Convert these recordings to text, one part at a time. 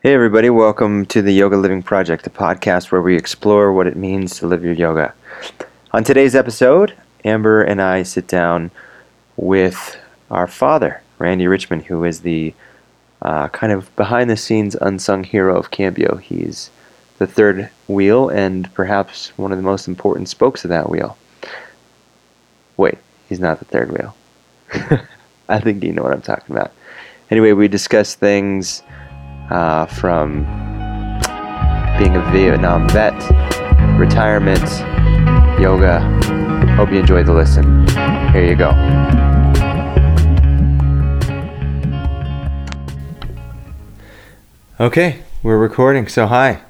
Hey, everybody, welcome to the Yoga Living Project, a podcast where we explore what it means to live your yoga. On today's episode, Amber and I sit down with our father, Randy Richmond, who is the uh, kind of behind the scenes unsung hero of Cambio. He's the third wheel and perhaps one of the most important spokes of that wheel. Wait, he's not the third wheel. I think you know what I'm talking about. Anyway, we discuss things uh, from being a Vietnam vet, retirement, yoga. Hope you enjoyed the listen. Here you go. Okay, we're recording. So, hi.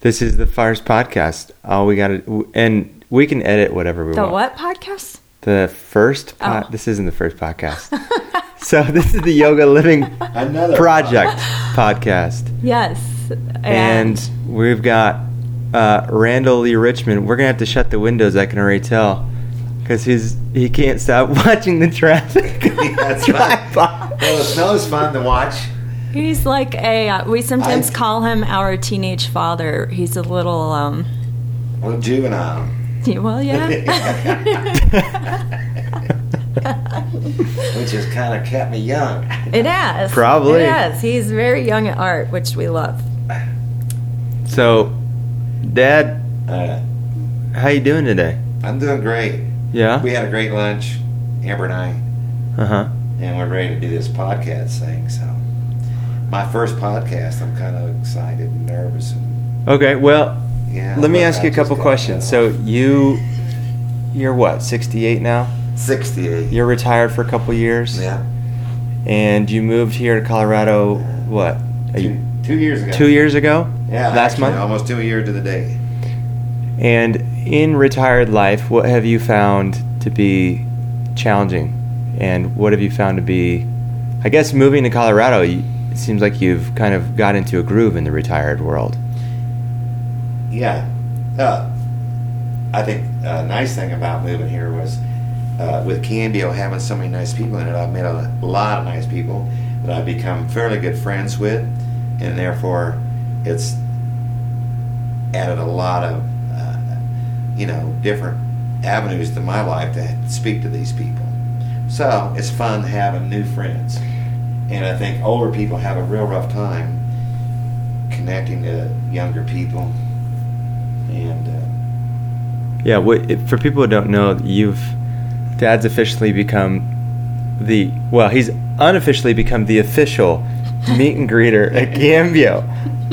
This is the Fires Podcast. All we got to, and we can edit whatever we The want. The what podcast? The first, po- Oh. this isn't the first podcast. so, this is the Yoga Living Another Project podcast. Yes. And we've got uh, Randall Lee Richmond. We're gonna have to shut the windows. I can already tell because he's he can't stop watching the traffic That's drive by. Well, the snow is fun to watch. he's like a. Uh, we sometimes I- call him our teenage father. He's a little. um Well, juvenile. Well, yeah. Which has kind of kept me young. it has. Probably. It has. He's very young at art, which we love. So, Dad, Uh, how you doing today? I'm doing great. Yeah. We had a great lunch, Amber and I, Uh huh. and we're ready to do this podcast thing. So, my first podcast, I'm kind of excited and nervous. And, Okay. Well, yeah. let me ask you a couple questions. So you, you're what? 68 now. 68. You're retired for a couple years. yeah. And you moved here to Colorado. What? A- Two, two years ago. two years ago. Yeah. Last actually, month. Almost two years to the day. And in retired life, what have you found to be challenging? And what have you found to be, I guess, moving to Colorado, it seems like you've kind of got into a groove in the retired world. Yeah. Uh, I think a nice thing about moving here was uh, with Cambio having so many nice people in it, I've met a lot of nice people that I've become fairly good friends with, and therefore it's added a lot of, uh, you know, different avenues to my life to speak to these people. So it's fun having new friends. And I think older people have a real rough time connecting to younger people and uh, Yeah, what, if- for people who don't know, you've, Dad's officially become the, well, he's unofficially become the official meet and greeter at Cambio,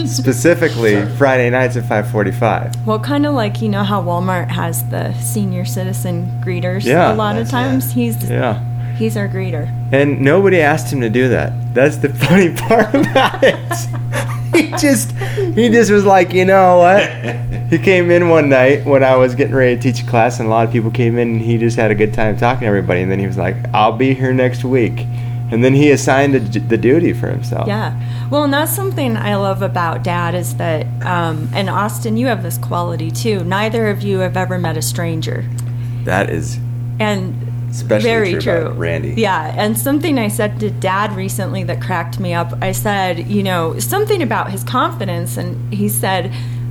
specifically Sorry. Friday nights at 545. Well, kind of like you know how Walmart has the senior citizen greeters. Yeah. A lot of That's- times he's Yeah. he's our greeter. And nobody asked him to do that. That's the funny part about it. he just he just was like, you know what? He came in one night when I was getting ready to teach a class and a lot of people came in and he just had a good time talking to everybody and then he was like, I'll be here next week. And then he assigned the, the duty for himself. Yeah. Well, and that's something I love about Dad is that, um, and Austin, you have this quality too. Neither of you have ever met a stranger, That is and Especially very true true. about Randy. Yeah, and something I said to Dad recently that cracked me up. I said, you know, something about his confidence, and he said,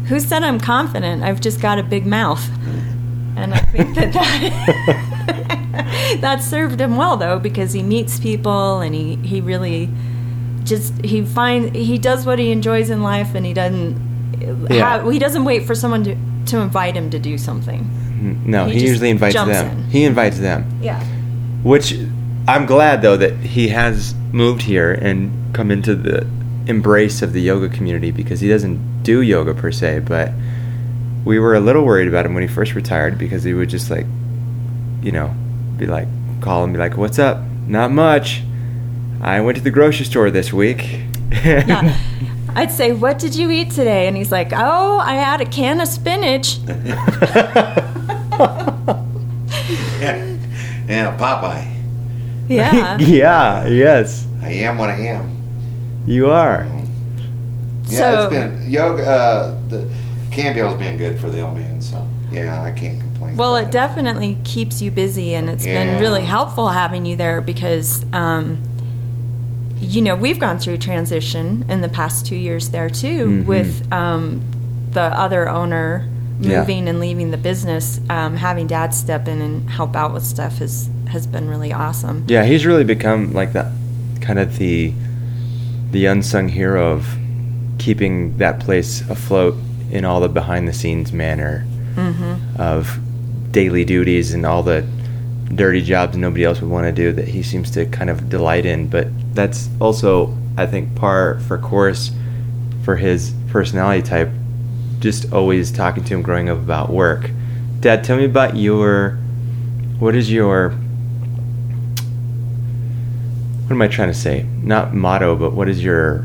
"Who said I'm confident? I've just got a big mouth." And I think that that, that served him well though because he meets people and he he really just he finds he does what he enjoys in life and he doesn't Yeah. have, he doesn't wait for someone to to invite him to do something. No, He he, usually invites them. in. He invites them. Yeah. Which I'm glad though that he has moved here and come into the embrace of the yoga community because he doesn't do yoga per se, but we were a little worried about him when he first retired because he would just like, you know, be like, call and be like, "What's up? Not much. I went to the grocery store this week." yeah. I'd say, "What did you eat today?" And he's like, "Oh, I had a can of spinach." yeah, Popeye. Yeah. yeah. Yes. I am what I am. You are. Yeah, So- it's been yoga. Uh, the Cambio's been good for the old man, so yeah, I can't complain. Well, about it definitely keeps you busy, and it's Yeah. been really helpful having you there because um, you know, we've gone through transition in the past two years there too, Mhm. with um, the other owner Yeah. moving and leaving the business. Um, having dad step in and help out with stuff has has been really awesome. Yeah, he's really become like that kind of the the unsung hero of keeping that place afloat in all the behind the scenes manner Mm-hmm. of daily duties and all the dirty jobs nobody else would want to do that he seems to kind of delight in. But that's also, I think, par for course for his personality type. Just always talking to him growing up about work. Dad, tell me about your. What is your. What am I trying to say? Not motto, but what is your.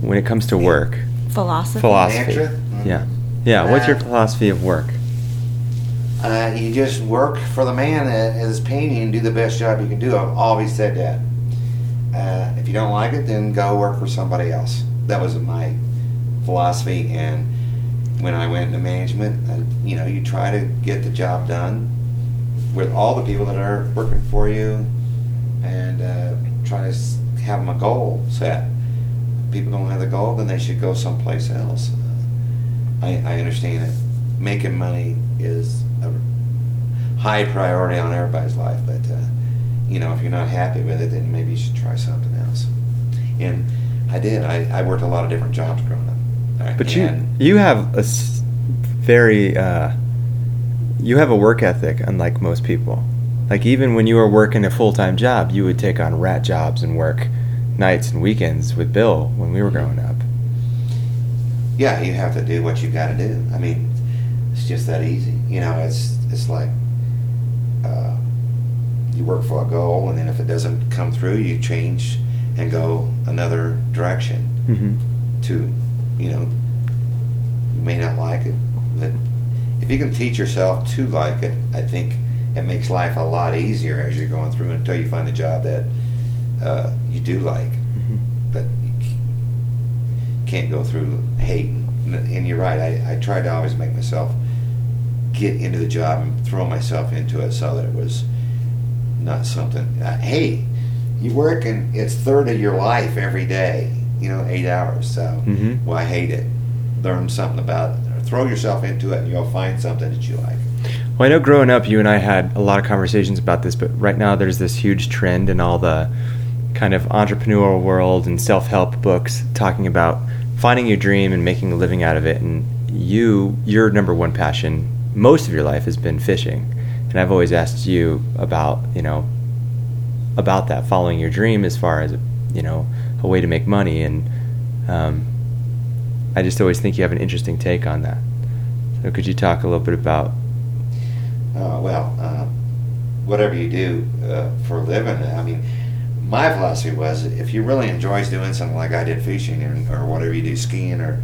When it comes to work, Philosophy. philosophy. Mantra? Yeah. Yeah. What's your Uh, philosophy of work? Uh, you just work for the man that is paying you and do the best job you can do. I've always said that. Uh, if you don't like it, then go work for somebody else. That was my philosophy. And when I went into management, uh, you know, you try to get the job done with all the people that are working for you, and uh, try to have them a goal set. People don't have the goal, then they should go someplace else. I, I understand it. Making money is a high priority on everybody's life, but uh, you know, if you're not happy with it, then maybe you should try something else. And I did. I, I worked a lot of different jobs growing up. But you you have a s- very uh, you have a work ethic unlike most people. Like even when you were working a full time job, you would take on rat jobs and work nights and weekends with Bill when we were growing up. yeah, you have to do what you got to do. I mean, it's just that easy. You know, it's it's like uh, you work for a goal, and then if it doesn't come through, you change and go another direction. Mm-hmm. To, you know, you may not like it, but if you can teach yourself to like it, I think it makes life a lot easier as you're going through until you find a job that uh, you do like. Mm-hmm. But you can't go through hating. And you're right. I, I tried to always make myself get into the job and throw myself into it so that it was not something. Uh, hey, you work and it's third of your life every day. You know, eight hours. So Mhm. well, I hate it. Learn something about it. Throw yourself into it, and you'll find something that you like. Well, I know growing up, you and I had a lot of conversations about this, but right now there's this huge trend in all the kind of entrepreneurial world and self help books talking about finding your dream and making a living out of it. And you, your number one passion, most of your life has been fishing. And I've always asked you about, you know, about that, following your dream as far as, you know, a way to make money. And um, I just always think you have an interesting take on that. So could you talk a little bit about Uh, well, uh, whatever you do uh, for a living, I mean, my philosophy was if you really enjoys doing something like I did fishing or, or whatever you do, skiing or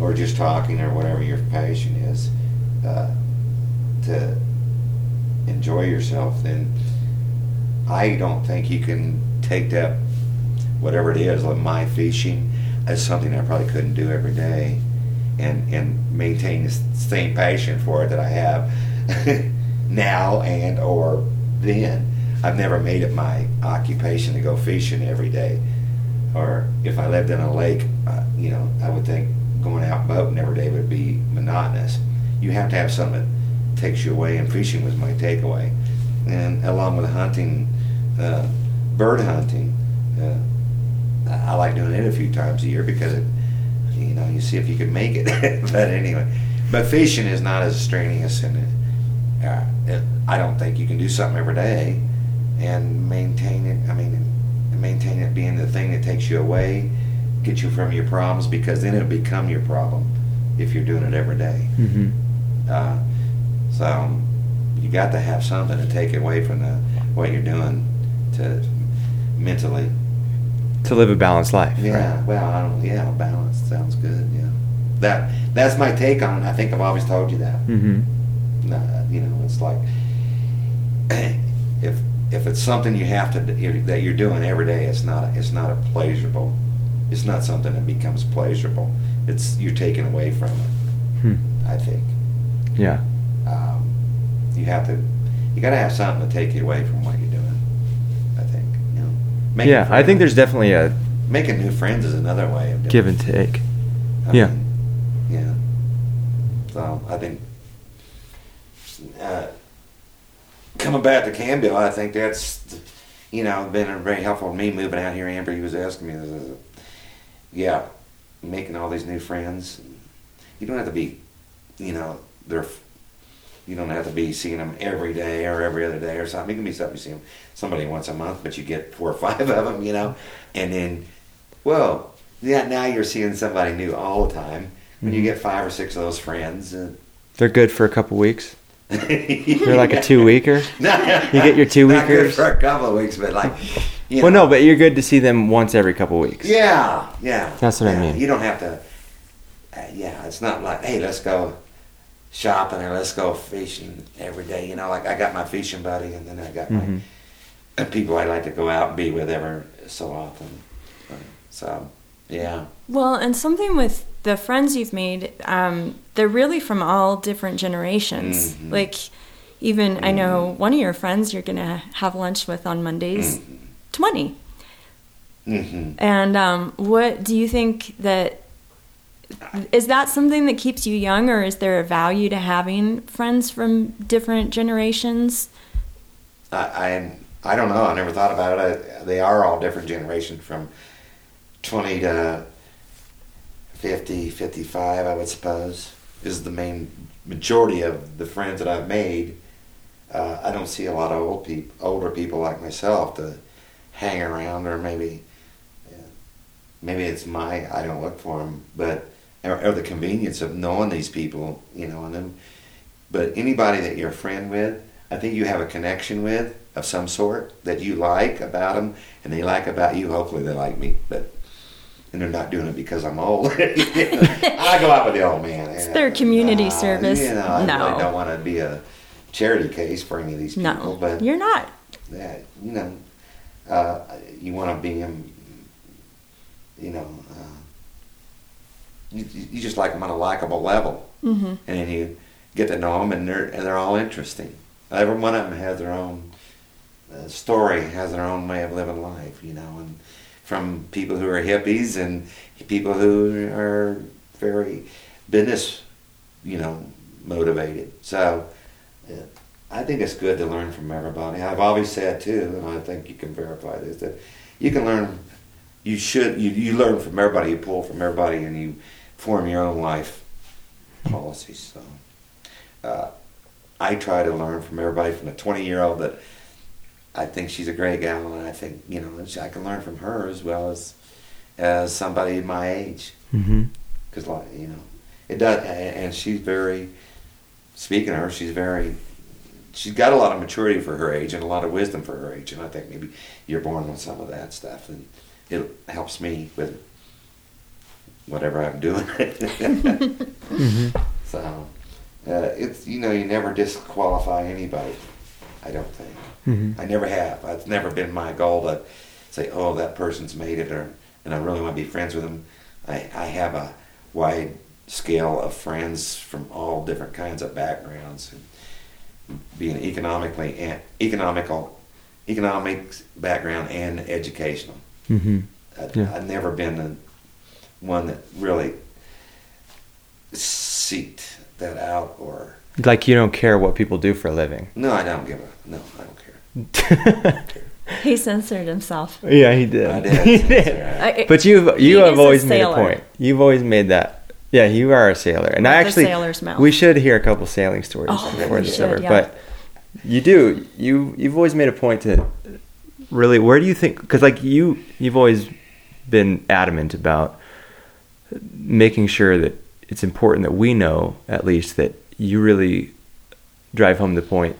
or just talking or whatever your passion is, uh, to enjoy yourself, then I don't think you can take that whatever it is, like my fishing, as something I probably couldn't do every day, and and maintain the same passion for it that I have now and or then. I've never made it my occupation to go fishing every day, or if I lived in a lake, uh, you know, I would think going out boating every day would be monotonous. You have to have something that takes you away, and fishing was my takeaway. And along with hunting, uh, bird hunting, uh, I like doing it a few times a year because it, you know, you see if you can make it. but anyway, but fishing is not as strenuous, and it, uh, it, I don't think you can do something every day and maintain it. I mean, maintain it being the thing that takes you away, get you from your problems, because then it'll become your problem if you're doing it every day. Mm-hmm. Uh, so you got to have something to take away from the what you're doing to mentally. To live a balanced life. Yeah, Right? well, I don't. Yeah, balance sounds good. Yeah, that that's my take on it. I think I've always told you that. Mm-hmm. Nah, you know, it's like if if it's something you have to that you're doing every day, it's not it's not a pleasurable. It's not something that becomes pleasurable. It's you're taken away from it. Hmm. I think Yeah. um, you have to you got to have something to take you away from what you're doing. I think you know. Making yeah, I think there's definitely a making new friends is another way of doing give and take. I Yeah. mean, yeah. So I think uh, coming back to Cambio, I think that's you know been very helpful to me moving out here. Amber, he was asking me, this is- yeah, making all these new friends. You don't have to be, you know, they're. You don't have to be seeing them every day or every other day or something. It can be something you see 'em- somebody once a month, but you get four or five of them, you know, and then, well, yeah, now you're seeing somebody new all the time. When you Mhm. get five or six of those friends, uh, They're good for a couple weeks. they're like a two-weeker? You get your two weekers for a couple of weeks, but like, you Well, no, but you're good to see them once every couple of weeks. Yeah, yeah. That's what I mean. You don't have to. Uh, yeah, it's not like, hey, let's go shopping or let's go fishing every day. You know, like I got my fishing buddy, and then I got Mhm. my uh, people I like to go out and be with ever so often. So, yeah. Well, and something with the friends you've made, um, they're really from all different generations. Mhm. Like, even I know Mm-hmm. one of your friends you're going to have lunch with on Mondays, 20. hmm And um, what do you think that is that something that keeps you young, or is there a value to having friends from different generations? I, I I don't know. I never thought about it. I, they are all different generations from 20 to 50, 55, I would suppose, is the main majority of the friends that I've made. Uh, I don't see a lot of old people, older people like myself to hang around, or maybe, maybe it's my I don't look for them, but or, or the convenience of knowing these people, you know, and them. But anybody that you're a friend with, I think you have a connection with of some sort that you like about them, and they like about you. Hopefully, they like me, but and they're not doing it because I'm old. I go out with the old man. It's their community service. You know, I No. really don't want to be a charity case for any of these people, No, but you're not. yeah, you know, uh, you want to be you know, uh, you, you just like them on a likable level, hmm and then you get to know them, and they're and they're all interesting. Every one of them has their own uh, story, has their own way of living life, you know, and from people who are hippies and people who are very business, you know, motivated. So. Yeah, I think it's good to learn from everybody. I've always said too, and I think you can verify this, that you can learn. You should. You, you learn from everybody. You pull from everybody, and you form your own life policies. So, uh, I try to learn from everybody. From a twenty-year-old that I think she's a great gal, and I think you know I can learn from her as well as as somebody my age Mm-hmm. because like you know it does and she's very speaking of her she's very she's got a lot of maturity for her age and a lot of wisdom for her age and i think maybe you're born with some of that stuff and it helps me with whatever i'm doing Mm-hmm. so uh, it's you know you never disqualify anybody i don't think Mm-hmm. I never have. It's never been my goal to say, "Oh, that person's made it," or and I really want to be friends with them. I, I have a wide scale of friends from all different kinds of backgrounds, being economically and economical, economics background and educational. Mm-hmm. I, Yeah. I've never been one that really seeked that out or Like you don't care what people do for a living. no, I don't give a no, I don't care. He censored himself. yeah, he did. I did. he did. I- But you He you is have a always made a point. You've always made that. Yeah, you are a sailor, and I With the actually sailor's mouth. we should hear a couple sailing stories Oh, before we this should, over. yeah. But you do you you've always made a point to really where do you think because like you you've always been adamant about making sure that it's important that we know at least that you really drive home the point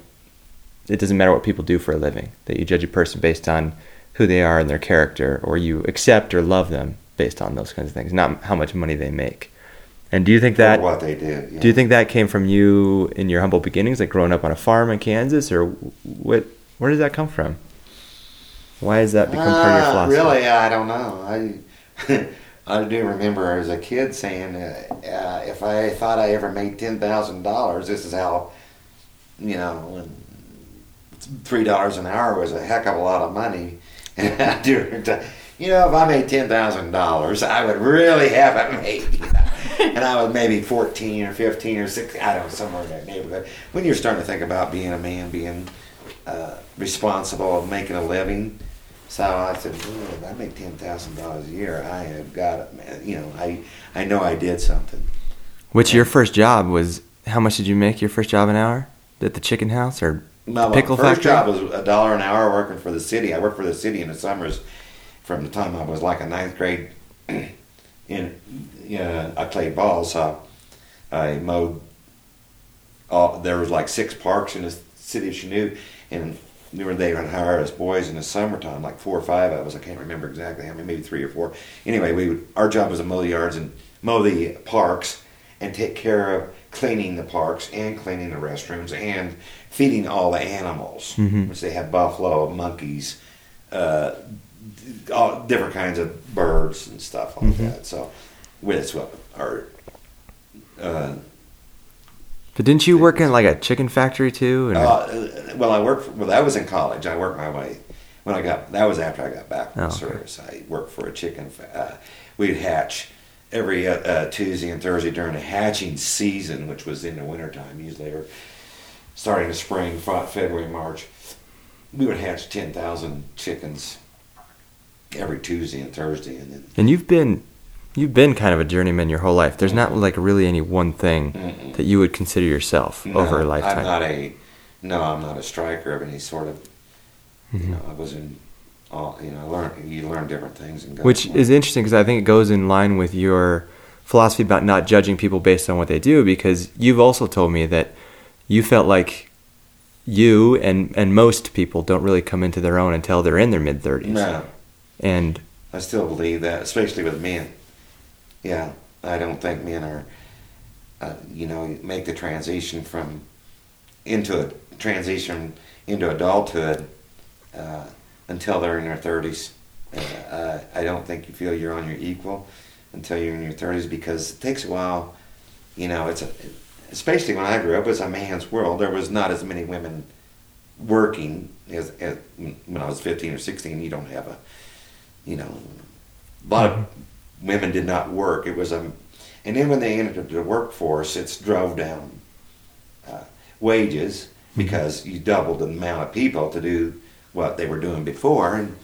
it doesn't matter what people do for a living that you judge a person based on who they are and their character or you accept or love them based on those kinds of things not how much money they make and do you think that for what they do. do you think that came from you in your humble beginnings like growing up on a farm in kansas or what where does that come from why has that become part of your Uh, philosophy Really, I don't know. I I do remember as a kid saying, uh, uh, if I thought I ever made ten thousand dollars, this is how, you know, three dollars an hour was a heck of a lot of money. And I do, you know, if I made ten thousand dollars, I would really have it made. And I was maybe fourteen or fifteen or sixteen, I don't know, somewhere in that neighborhood. When you're starting to think about being a man, being uh, responsible of making a living. So I said, "Well, if I make ten thousand dollars a year, I have got it, man. You know, I I know I did something. Which your first job was? How much did you make your first job an hour at the chicken house or pickle factory? My pickle first factory? job was a dollar an hour working for the city. I worked for the city in the summers from the time I was like a ninth grade. In you know, I played ball, so I mowed. All, there was like six parks in the city of Chanute, and we were they would hire us boys in the summertime, like four or five of us. I can't remember exactly how many, maybe three or four. Anyway, we would, our job was to mow the yards and mow the parks and take care of cleaning the parks and cleaning the restrooms and feeding all the animals, Mhm. which they have buffalo, monkeys, uh, all different kinds of birds and stuff like Mhm. that. So, with what our uh, But didn't you work in like a chicken factory too? And- uh, well, I worked. For, well, that was in college. I worked my way when I got. That was after I got back from Oh, okay. service. I worked for a chicken. Uh, we'd hatch every uh, uh, Tuesday and Thursday during the hatching season, which was in the wintertime, usually, or starting the spring, Fe- February, March. We would hatch ten thousand chickens every Tuesday and Thursday, and then and you've been, you've been kind of a journeyman your whole life. There's not like really any one thing Mm-mm. that you would consider yourself No, over a lifetime. I'm not a no. I'm not a striker of any sort of. Mhm. You know, I was in. All, you know, learn you learn different things and. Which is interesting because I think it goes in line with your philosophy about not judging people based on what they do. Because you've also told me that you felt like you and and most people don't really come into their own until they're in their mid thirties. no. And I still believe that, especially with men. Yeah, I don't think men are, uh, you know, make the transition from into a transition into adulthood uh, until they're in their thirties. Uh, I don't think you feel you're on your equal until you're in your thirties because it takes a while. You know, it's a, especially when I grew up, it was a man's world. There was not as many women working as, as when I was 15 or 16. You don't have a you know, a lot of women did not work. It was a, and then when they entered the workforce, it's drove down uh, wages because you doubled the amount of people to do what they were doing before, and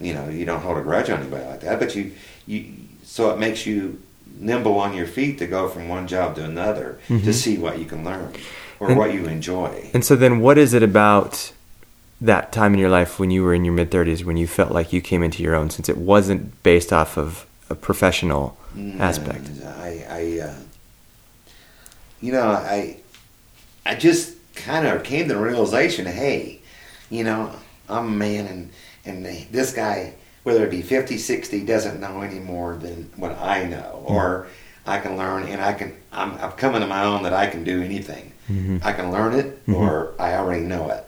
you know you don't hold a grudge on anybody like that. But you, you, so it makes you nimble on your feet to go from one job to another to Mhm. see what you can learn or And- what you enjoy. and so then, what is it about that time in your life when you were in your mid thirties when you felt like you came into your own, since it wasn't based off of a professional aspect? I, I uh, you know, I, I just kind of came to the realization, hey, you know, I'm a man, and and this guy, whether it be 50, 60, doesn't know any more than what I know, or I can learn, and I can. I'm, I'm coming to my own that I can do anything. Mhm. I can learn it, Mhm. or I already know it.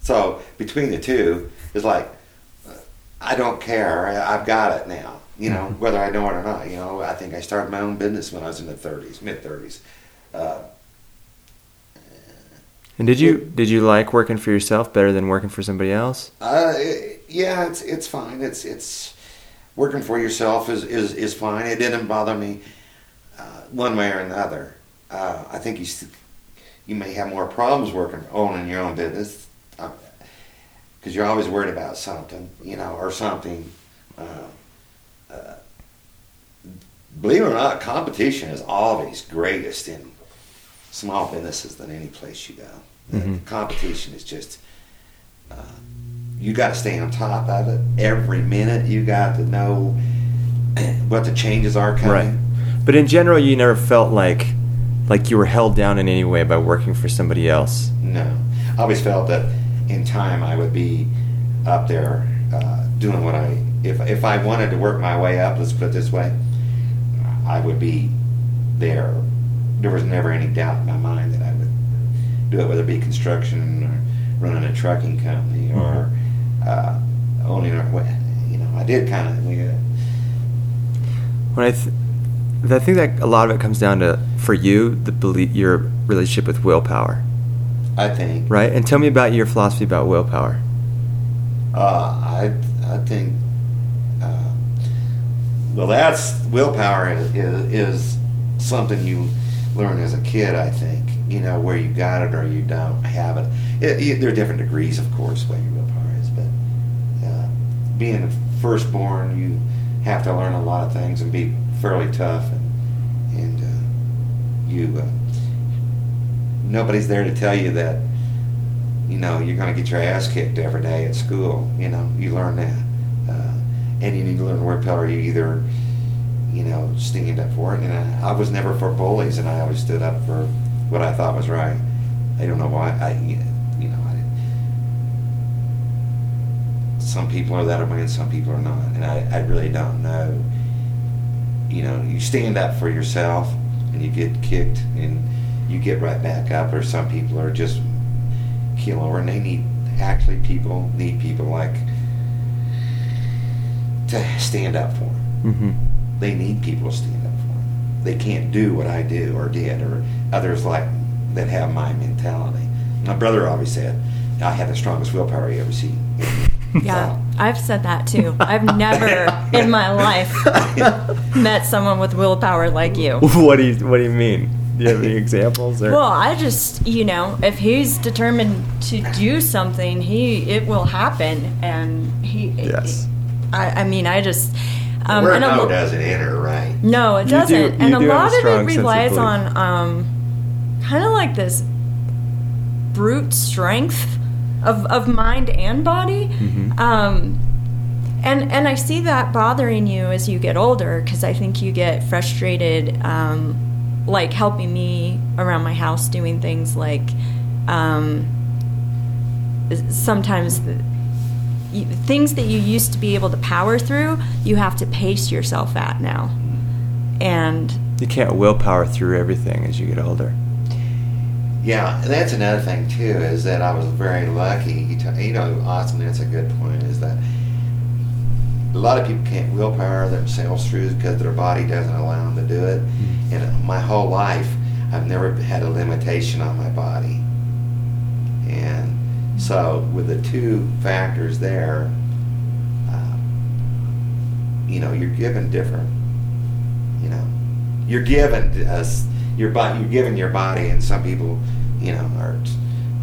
So between the two, it's like I don't care. I've got it now. You know, Mhm. whether I know it or not. You know, I think I started my own business when I was in the 30s, mid 30s. Uh, And did you did you like working for yourself better than working for somebody else? uh, yeah, it's it's fine. It's it's working for yourself is is, is fine. It didn't bother me uh, one way or another. Uh, I think you st- you may have more problems working owning your own business because you're always worried about something, you know, or something. Uh, uh, believe it or not, competition is always greatest in small businesses than any place you go. Mhm. competition is just uh, you got to stay on top of it every minute. You got to know what the changes are coming. But in general, you never felt like like you were held down in any way by working for somebody else. No, I always felt that in time I would be up there uh, doing what I if if I wanted to work my way up. Let's put it this way, I would be there. There was never any doubt in my mind that I would do it, whether it be construction or running a trucking company or uh, owning. A, you know, I did kind of. We, uh, When I, th- I think that a lot of it comes down to for you the belie- your relationship with willpower, I think. right? And tell me about your philosophy about willpower. Uh, I I think. Well, that's willpower is, is something you learn as a kid. I think you know where you got it or you don't have it. it, it there are different degrees, of course, what your willpower is, but uh, being a firstborn, you have to learn a lot of things and be fairly tough, and and uh, you uh, nobody's there to tell you that you know you're going to get your ass kicked every day at school. You know, you learn that, and you need to learn willpower. You either you know stand up for it, and I, I was never for bullies, and I always stood up for what I thought was right. I don't know why I you know I some people are that way and some people are not. And I, I really don't know. You know, you stand up for yourself and you get kicked and you get right back up, or some people are just keel over and they need, actually, people need people like to stand up for them. Mm-hmm. They need people to stand up for them. They can't do what I do or did, or others like that have my mentality. My brother always said, I had the strongest willpower you ever see. Yeah, I've said that too. I've never in my life met someone with willpower like you. what do you What do you mean? Do you have any examples? Or? Well, I just, you know, if he's determined to do something, he it will happen, and he. Yes. I, I mean, I just. Um, Word and a no lo- doesn't enter, right? No, it doesn't. do- and you a do have a lot of it relies on um, kind of like this brute strength of, of mind and body. Mhm. Um, and and I see that bothering you as you get older because I think you get frustrated, um, like helping me around my house doing things like um, sometimes the, you, things that you used to be able to power through, you have to pace yourself at now. And you can't willpower through everything as you get older. Yeah, and that's another thing too. Is that I was very lucky. You, t- you know, Austin. That's a good point. Is that a lot of people can't willpower themselves through because their body doesn't allow them to do it. Mm-hmm. And my whole life, I've never had a limitation on my body. So, with the two factors there, uh, you know, you're given different. You know, you're given us your body. You're given your body, and some people, you know, are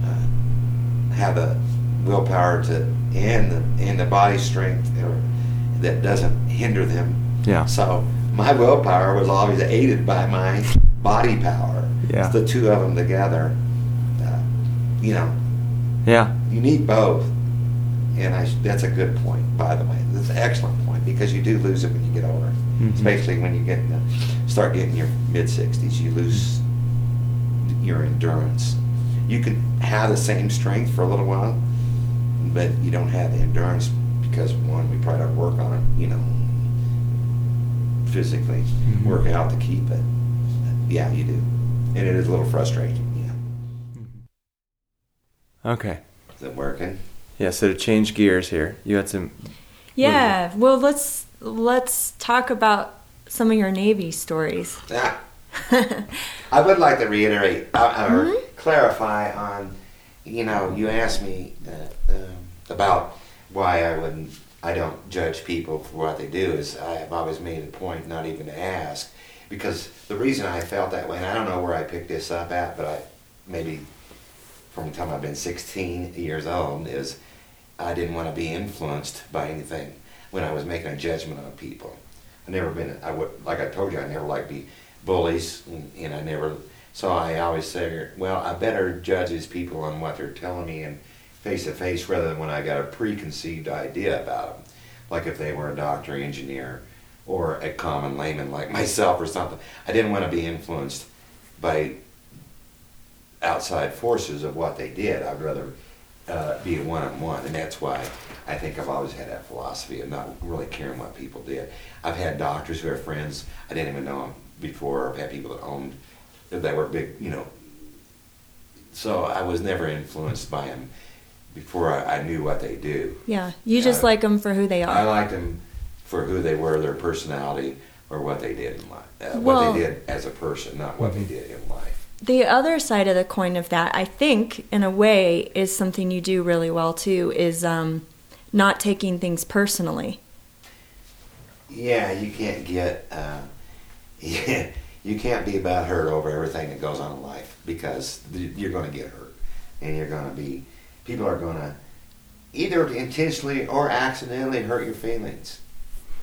uh, have the willpower to and the and the body strength or, that doesn't hinder them. Yeah. So my willpower was always aided by my body power. Yeah. It's the two of them together. Uh, you know, Yeah. you need both. And I, that's a good point, by the way. That's an excellent point because you do lose it when you get older, Mhm. especially when you get in the, start getting your mid 60s. You lose your endurance. You can have the same strength for a little while, but you don't have the endurance because one, we probably don't work on it, you know, physically Mhm. work out to keep it. Yeah, you do, and it is a little frustrating. Yeah, Okay. is it working? Yeah. So to change gears here, you had some. yeah, well, let's let's talk about some of your Navy stories. Yeah. I would like to reiterate uh, or Mhm. clarify on, you know, you asked me uh, um, about why I wouldn't, I don't judge people for what they do. Is I have always made a point not even to ask, because the reason I felt that way, and I don't know where I picked this up at, but I maybe from the time I've been 16 years old is I didn't want to be influenced by anything when I was making a judgment on people. I never been. I would like I told you. I never liked be bullies, and, and I never. So I always say, well, I better judge these people on what they're telling me and face to face rather than when I got a preconceived idea about them. Like if they were a doctor, engineer, or a common layman like myself or something. I didn't want to be influenced by outside forces of what they did. I'd rather uh, be one on one, and that's why I think I've always had that philosophy of not really caring what people did. I've had doctors who are friends I didn't even know them before. I've had people that owned that were big, you know. So I was never influenced by them before I, I knew what they do. Yeah, you just Yeah. like them for who they are. I are. liked them for who they were, their personality, or what they did in life. Uh, Well- what they did as a person, not what they did in life. The other side of the coin of that, I think, in a way, is something you do really well too. Is um, not taking things personally. Yeah, you can't get. Uh, yeah, you can't be about hurt over everything that goes on in life because you're going to get hurt, and you're going to be. People are going to either intentionally or accidentally hurt your feelings,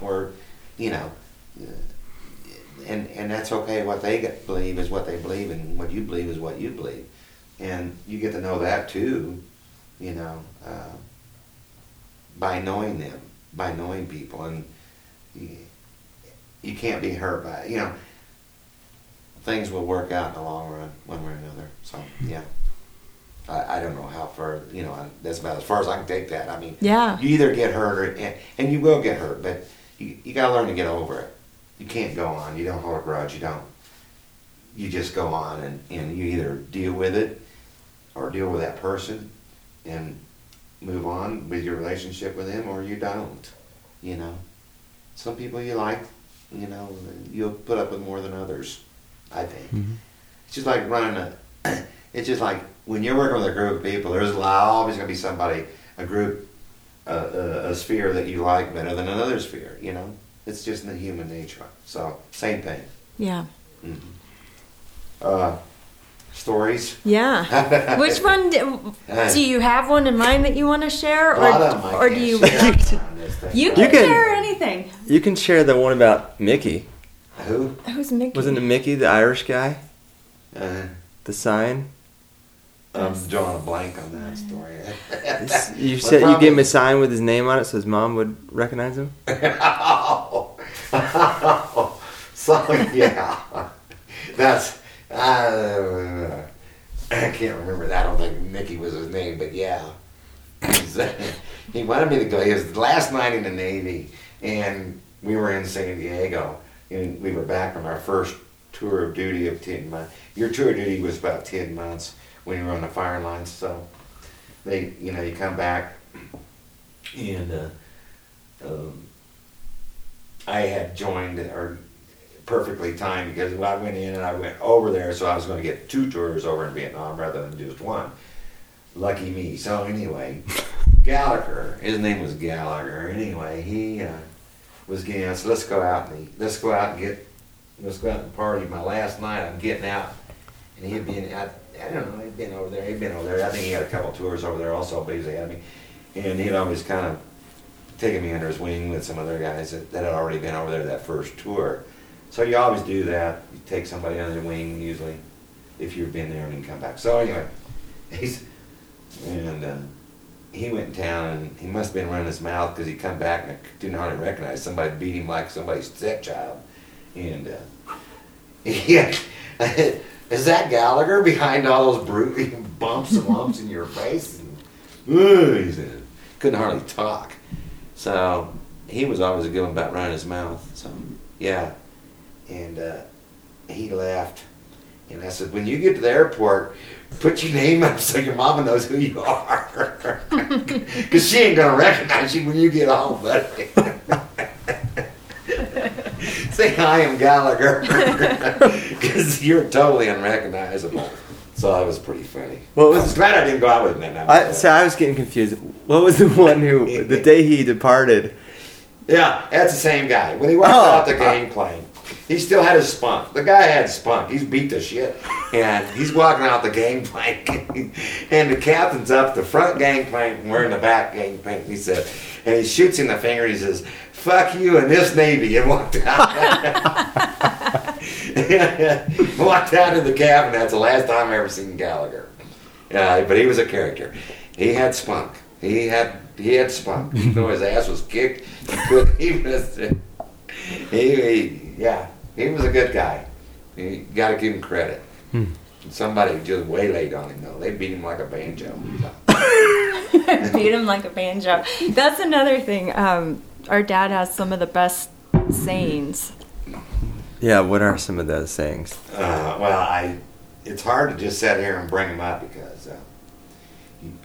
or you know, and and that's okay. What they get, believe is what they believe, and what you believe is what you believe, and you get to know that too, you know, uh, by knowing them, by knowing people, and you, you can't be hurt by it. You know, things will work out in the long run, one way or another. So yeah. I, I don't know how far, you know, that's about as far as I can take that. I mean, Yeah. you either get hurt or, and, and you will get hurt, but you, you got to learn to get over it. You can't go on. You don't hold a grudge. You don't. You just go on and, and you either deal with it or deal with that person and move on with your relationship with them or you don't. You know, some people you like, you know, you'll put up with more than others, I think. Mhm. It's just like running a, it's just like when you're working with a group of people, there's always going to be somebody, a group, a, a, a sphere that you like better than another sphere, you know? It's just in the human nature. So, same thing. Yeah. hmm Uh, stories? Yeah. Which one do, do you have one in mind that you want to share, or, lot of them I or do you? share on this thing. You You can can- share anything. You can share the one about Mickey. Who? Who's Mickey? Wasn't it Mickey, the Irish guy? Uh, The sign? I'm drawing a blank on that story. You Well, said you gave him a sign with his name on it so his mom would recognize him? so yeah, that's uh, I can't remember that. I don't think Mickey was his name, but yeah, he wanted me to go. He was last night in the Navy, and we were in San Diego, and we were back from our first tour of duty of ten months. Your tour of duty was about ten months when you were on the fire lines, so they, you know, you come back, and. Uh, um, I had joined or perfectly timed because I went in and I went over there, so I was going to get two tours over in Vietnam rather than just one. Lucky me. So anyway, Gallagher, his name was Gallagher. Anyway, he uh, was getting us. Let's go out and eat. let's go out and get. Let's go out and party. My last night, I'm getting out, and he'd been. I, I don't know. He'd been over there. He'd been over there. I think he had a couple tours over there also, but he was ahead of me, and he'd always kind of taking me under his wing with some other guys that, that had already been over there that first tour. So you always do that. You take somebody under the wing usually, if you've been there and you come back. So anyway, he's and uh, he went in town and he must have been running his mouth because he come back and I didn't hardly recognize somebody beat him like somebody's stepchild. And uh, yeah, is that Gallagher behind all those bru- bumps and lumps in your face? And, he said, couldn't hardly talk. So he was always a good one about running his mouth. So yeah, and uh, he left, and I said, when you get to the airport, put your name up so your mama knows who you are, because she ain't gonna recognize you when you get home, buddy. Say hi, I'm Gallagher, because you're totally unrecognizable. So that was pretty funny. What was- I was glad I didn't go out with him that night. I, so I was getting confused. What was the one who, the day he departed? Yeah, that's the same guy. When he walked Oh. out the uh, gang plank, he still had his spunk. The guy had spunk. He's beat the shit. And he's walking out the gang plank. and the captain's up the front gang plank and we're in the back gang plank. He said, and he shoots in the finger. He says, fuck you and this Navy. And walked out. walked out of the cabin. That's the last time I ever seen Gallagher. Yeah, but he was a character. He had spunk. He had he had spunk. Even though his ass was kicked, he couldn't. He, he yeah, he was a good guy. You got to give him credit. Hmm. Somebody just waylaid on him though. They beat him like a banjo. Beat him like a banjo. That's another thing. Um, our dad has some of the best sayings. Yeah, what are some of those sayings? Uh, well, I. It's hard to just sit here and bring them up because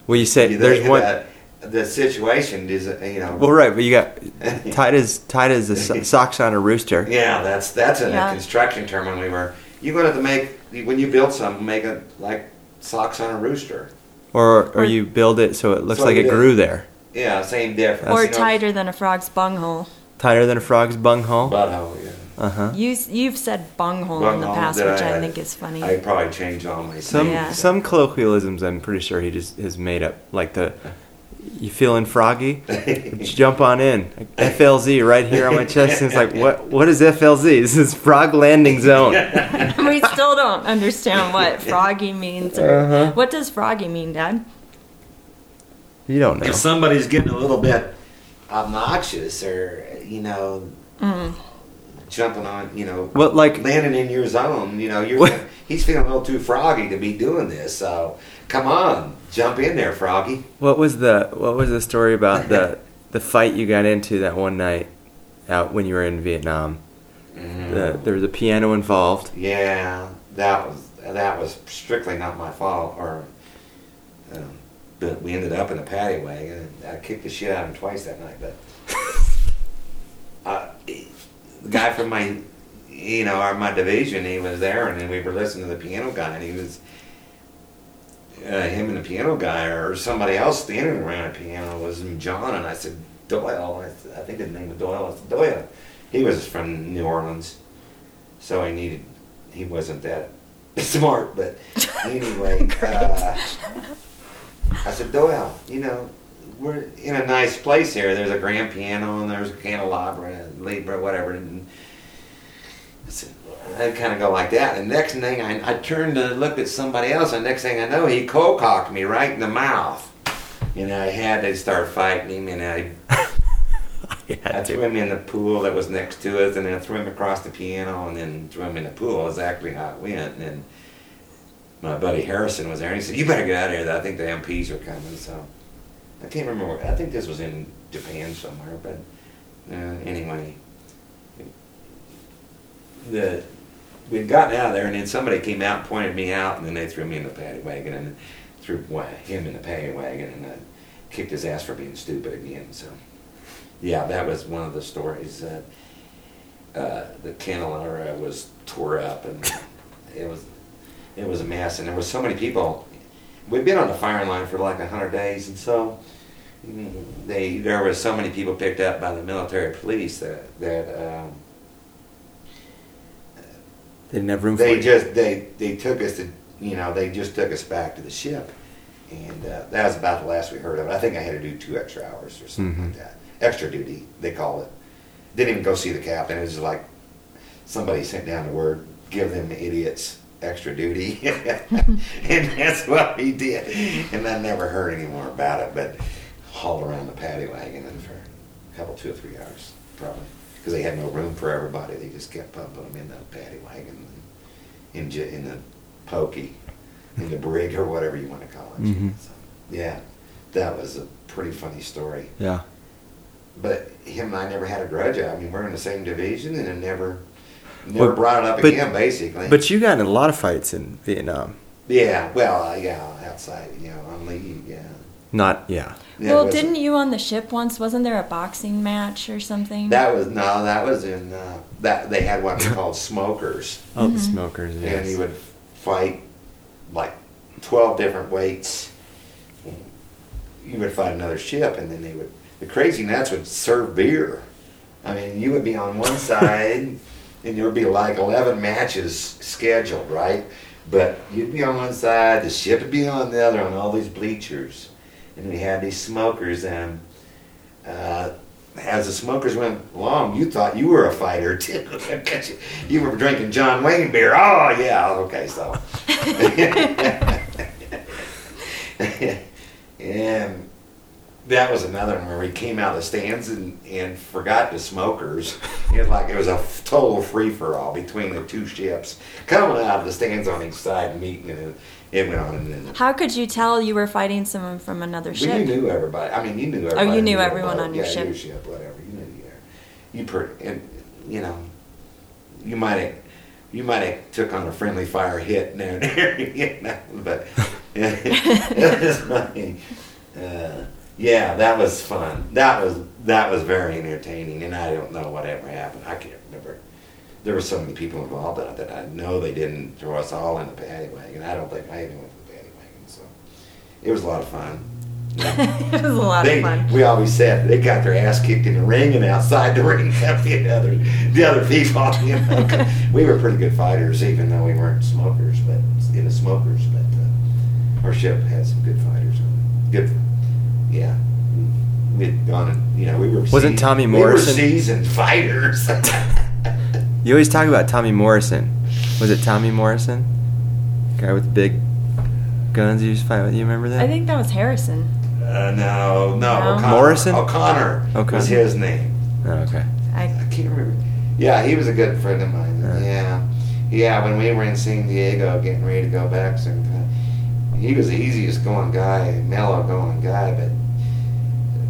Well, you said you there's one. that the situation is you know. Well, right, but you got tight as tight as the so- socks on a rooster. Yeah, that's that's in Yeah. a construction term when we were. You're going to have to make when you build something, make it like socks on a rooster. Or or you build it so it looks So like it did- grew there. Yeah, same difference. or you know, tighter than a frog's bunghole. Tighter than a frog's bunghole. Butthole, yeah. Uh huh. You you've said bunghole in the past, that which I, I- think is funny. I probably change all my Some Yeah. some colloquialisms, I'm pretty sure he just has made up. Like the, you feeling froggy? Jump on in. FLZ right here on my chest. And it's like, what? What is FLZ? This is frog landing zone. we still don't understand what froggy means. Or, Uh-huh. What does froggy mean, Dad? You don't know. if somebody's getting a little bit obnoxious or you know Mm. Jumping on you know What like? landing in your zone you know you're What? he's feeling a little too froggy to be doing this so come on jump in there froggy What was the What was the story about the the fight you got into that one night out when you were in Vietnam? The, there was a piano involved. yeah that was that was strictly not my fault or um, but we ended up in a paddy wagon and I kicked the shit out of him twice that night but uh, the guy from my you know our my division he was there and then we were listening to the piano guy and he was uh, him and the piano guy or somebody else standing around the piano was John and I said Doyle I, said- I think his name was Doyle I said Doyle. He was from New Orleans so he needed he wasn't that smart but anyway uh, I said Doyle you know we're in a nice place here there's a grand piano and there's a candelabra and libra whatever and I'd kind of go like that. And next thing I, I turned and looked at somebody else, and next thing I know, he cold cocked me right in the mouth. And I had to start fighting him, and I, I I threw to. him in the pool that was next to us, and then I threw him across the piano, and then threw him in the pool. Exactly how it went. And then my buddy Harrison was there, and he said, "You better get out of here. I think the MPs are coming." So I can't remember. I think this was in Japan somewhere, but uh, anyway, the we'd gotten out of there, and then somebody came out pointed me out, and then they threw me in the paddy wagon and threw wa- him in the paddy wagon, and I kicked his ass for being stupid again. So, yeah, that was one of the stories. Uh, uh, the candelabra was tore up, and it was it was a mess, and there was so many people. We'd been on the firing line for like a hundred days, and so mm, they there was so many people picked up by the military police that that. Um, They didn't have room for they just they they took us to you know they just took us back to the ship, and uh, that was about the last we heard of it. I think I had to do two extra hours or something Mhm. like that. Extra duty they call it. Didn't even go see the captain. It was like somebody sent down the word, give them the idiots extra duty, and that's what he did. And I never heard any more about it, but hauled around the paddy wagon and for a couple two or three hours probably because they had no room for everybody. They just kept pumping them in the paddy wagon, in j- in the pokey, in the brig or whatever you want to call it. Mhm. So, yeah, that was a pretty funny story. Yeah. But him and I never had a grudge. I mean, we're in the same division, and it never never Well, brought it up but- again. Basically, But you got in a lot of fights in Vietnam. yeah, well, uh, yeah, outside, you know, on leave, yeah. Not yeah. Yeah, well, was- didn't you on the ship once? Wasn't there a boxing match or something? That was no, that was in uh, that they had what they called smokers. Oh, the Mhm. smokers. Yes. and he would fight like 12 different weights. You would fight another ship, and then they would, the crazy nuts would serve beer. I mean, you would be on one side, and there would be like 11 matches scheduled, right? But you'd be on one side, the ship would be on the other, on all these bleachers. And we had these smokers, and uh, as the smokers went along, you thought you were a fighter too. you were drinking John Wayne beer. Oh yeah, okay, so. and that was another one where we came out of the stands and, and forgot the smokers. It was like it was a total free for all between the two ships coming out of the stands on each side and meeting, and it went on and then. How could you tell you were fighting someone from another Well, ship? you knew everybody. I mean, you knew everybody. Oh, you knew on everyone boat. on your yeah, ship. Your ship, whatever. You knew you. You per and you know, you might have, you might have took on a friendly fire hit now and there, you know, but it was funny. Uh, yeah, that was fun. That was that was very entertaining, and I don't know whatever happened. I can't remember. There were so many people involved in it that I know they didn't throw us all in the paddy wagon. I don't think I even went to the paddy wagon, so it was a lot of fun. it was a lot They, of fun. we always said they got their ass kicked in the ring and outside the ring. the other, the other people, you know, we were pretty good fighters, even though we weren't smokers, but in the smokers. But uh, our ship had some good fighters. on it. Good, yeah. We'd gone, and, you know, we were. Wasn't seasoned- Tommy We Morrison- were seasoned fighters. You always talk about Tommy Morrison. Was it Tommy Morrison? Guy with the big guns you used to fight with. You remember that? I think that was Harrison. uh, no, no, No? O'Connor. Morrison? O'Connor O'Connor. was his name. Oh, okay. I I can't remember. Yeah, he was a good friend of mine. Yeah. Yeah. Yeah, when we were in San Diego getting ready to go back sometime, he was the easiest going guy, mellow going guy, but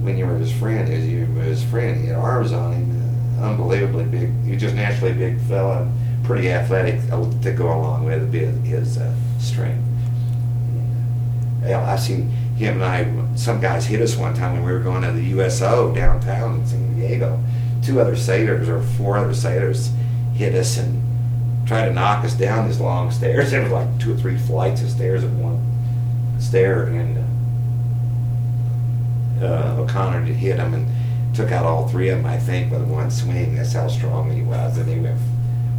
when you were his friend, as you were his friend, he had arms on him, unbelievably big. He was just naturally a big fella, pretty athletic uh, to go along with his, uh, strength. I seen him and I. Some guys hit us one time when we were going to the USO downtown in San Diego. Two other sailors or four other sailors hit us and tried to knock us down these long stairs. There was like two or three flights of stairs at one stair, and uh, uh, O'Connor did hit him and took out all three of them. I think with one swing. That's how strong he was, and he went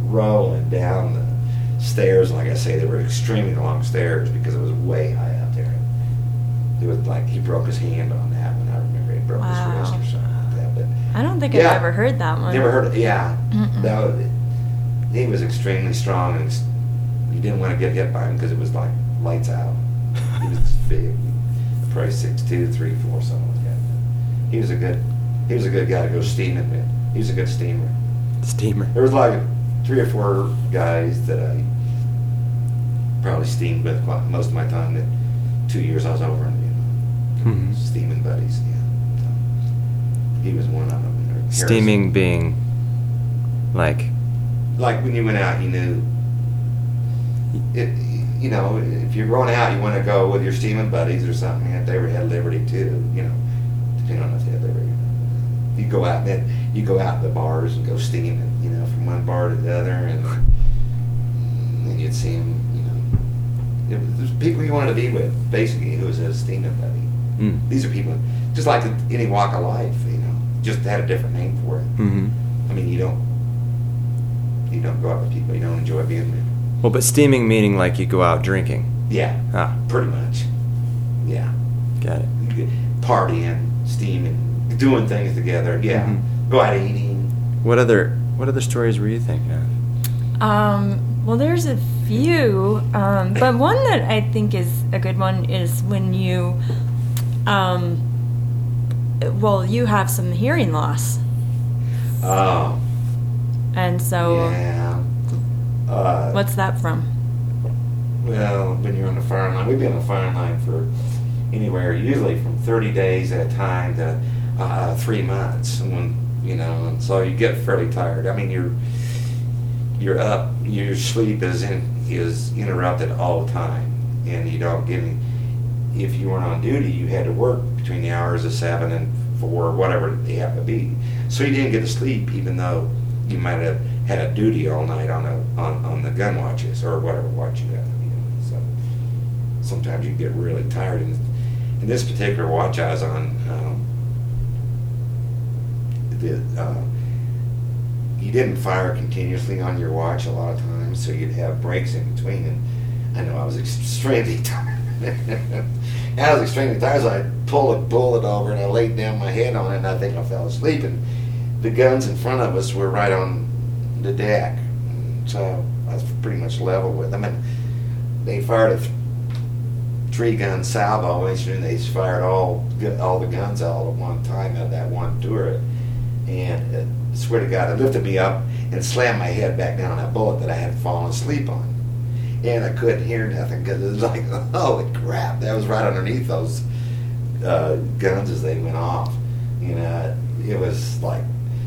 rolling down the stairs. Like I say, they were extremely long stairs because it was way high up there. It was like he broke his hand on that one. I remember he broke Wow. his wrist or something like that. But I don't think Yeah. I've ever heard that one. never heard. Of, yeah, Mm-mm. that was, he was extremely strong, and you didn't want to get hit by him because it was like lights out. He was big, probably six two, three four, something like that. He was a good. He was a good guy to go steaming with. He was a good steamer. Steamer. There was like three or four guys that I probably steamed with quite most of my time. That two years I was over in, you know, Mhm. steaming buddies. Yeah, so he was one of them. Harrison. Steaming being like like when you went out, you knew. It, you know, if you're going out, you want to go with your steaming buddies or something. If they were had liberty too, you know, depending on if they had liberty. You go out, then you go out to the bars and go steaming, you know, from one bar to the other, and then you'd see them, you know. There's people you wanted to be with, basically, who was a steaming buddy. mm. These are people, just like any walk of life, you know, just had a different name for it. hmm I mean, you don't you don't go out with people you don't enjoy being with. Well, but steaming meaning like you go out drinking. Yeah, Ah, pretty much. Yeah, got it. You get partying, steaming, doing things together. Yeah, Mhm. go out eating. What other What other stories were you thinking of? Um, well, there's a few, um, but one that I think is a good one is when you, um, well, you have some hearing loss, Oh, and so yeah. Uh, what's that from? Well, when you're on the firing line, we've been on the firing line for anywhere, usually from 30 days at a time to uh, three months. And when you know, and so you get fairly tired. I mean, you're you're up, your sleep is in is interrupted all the time, and you don't get any. If you weren't on duty, you had to work between the hours of seven and four, whatever they have to be. So you didn't get to sleep, even though you might have had a duty all night on a on, on the gun watches or whatever watch you had. You know, so sometimes you get really tired. And in this particular watch I was on, um, the uh, you didn't fire continuously on your watch a lot of times, so you'd have breaks in between. And I know I was extremely tired. I was extremely tired, so I pulled a bullet over and I laid down my head on it, and I think I fell asleep. And the guns in front of us were right on the deck, so I was pretty much level with them. And they fired a th- three gun salvo, and they fired all all the guns all at one time of that one turret. And uh, I swear to God, it lifted me up and slammed my head back down on that bullet that I had fallen asleep on. And I couldn't hear nothing because it was like, holy crap, that was right underneath those uh, guns as they went off. You know, it was like,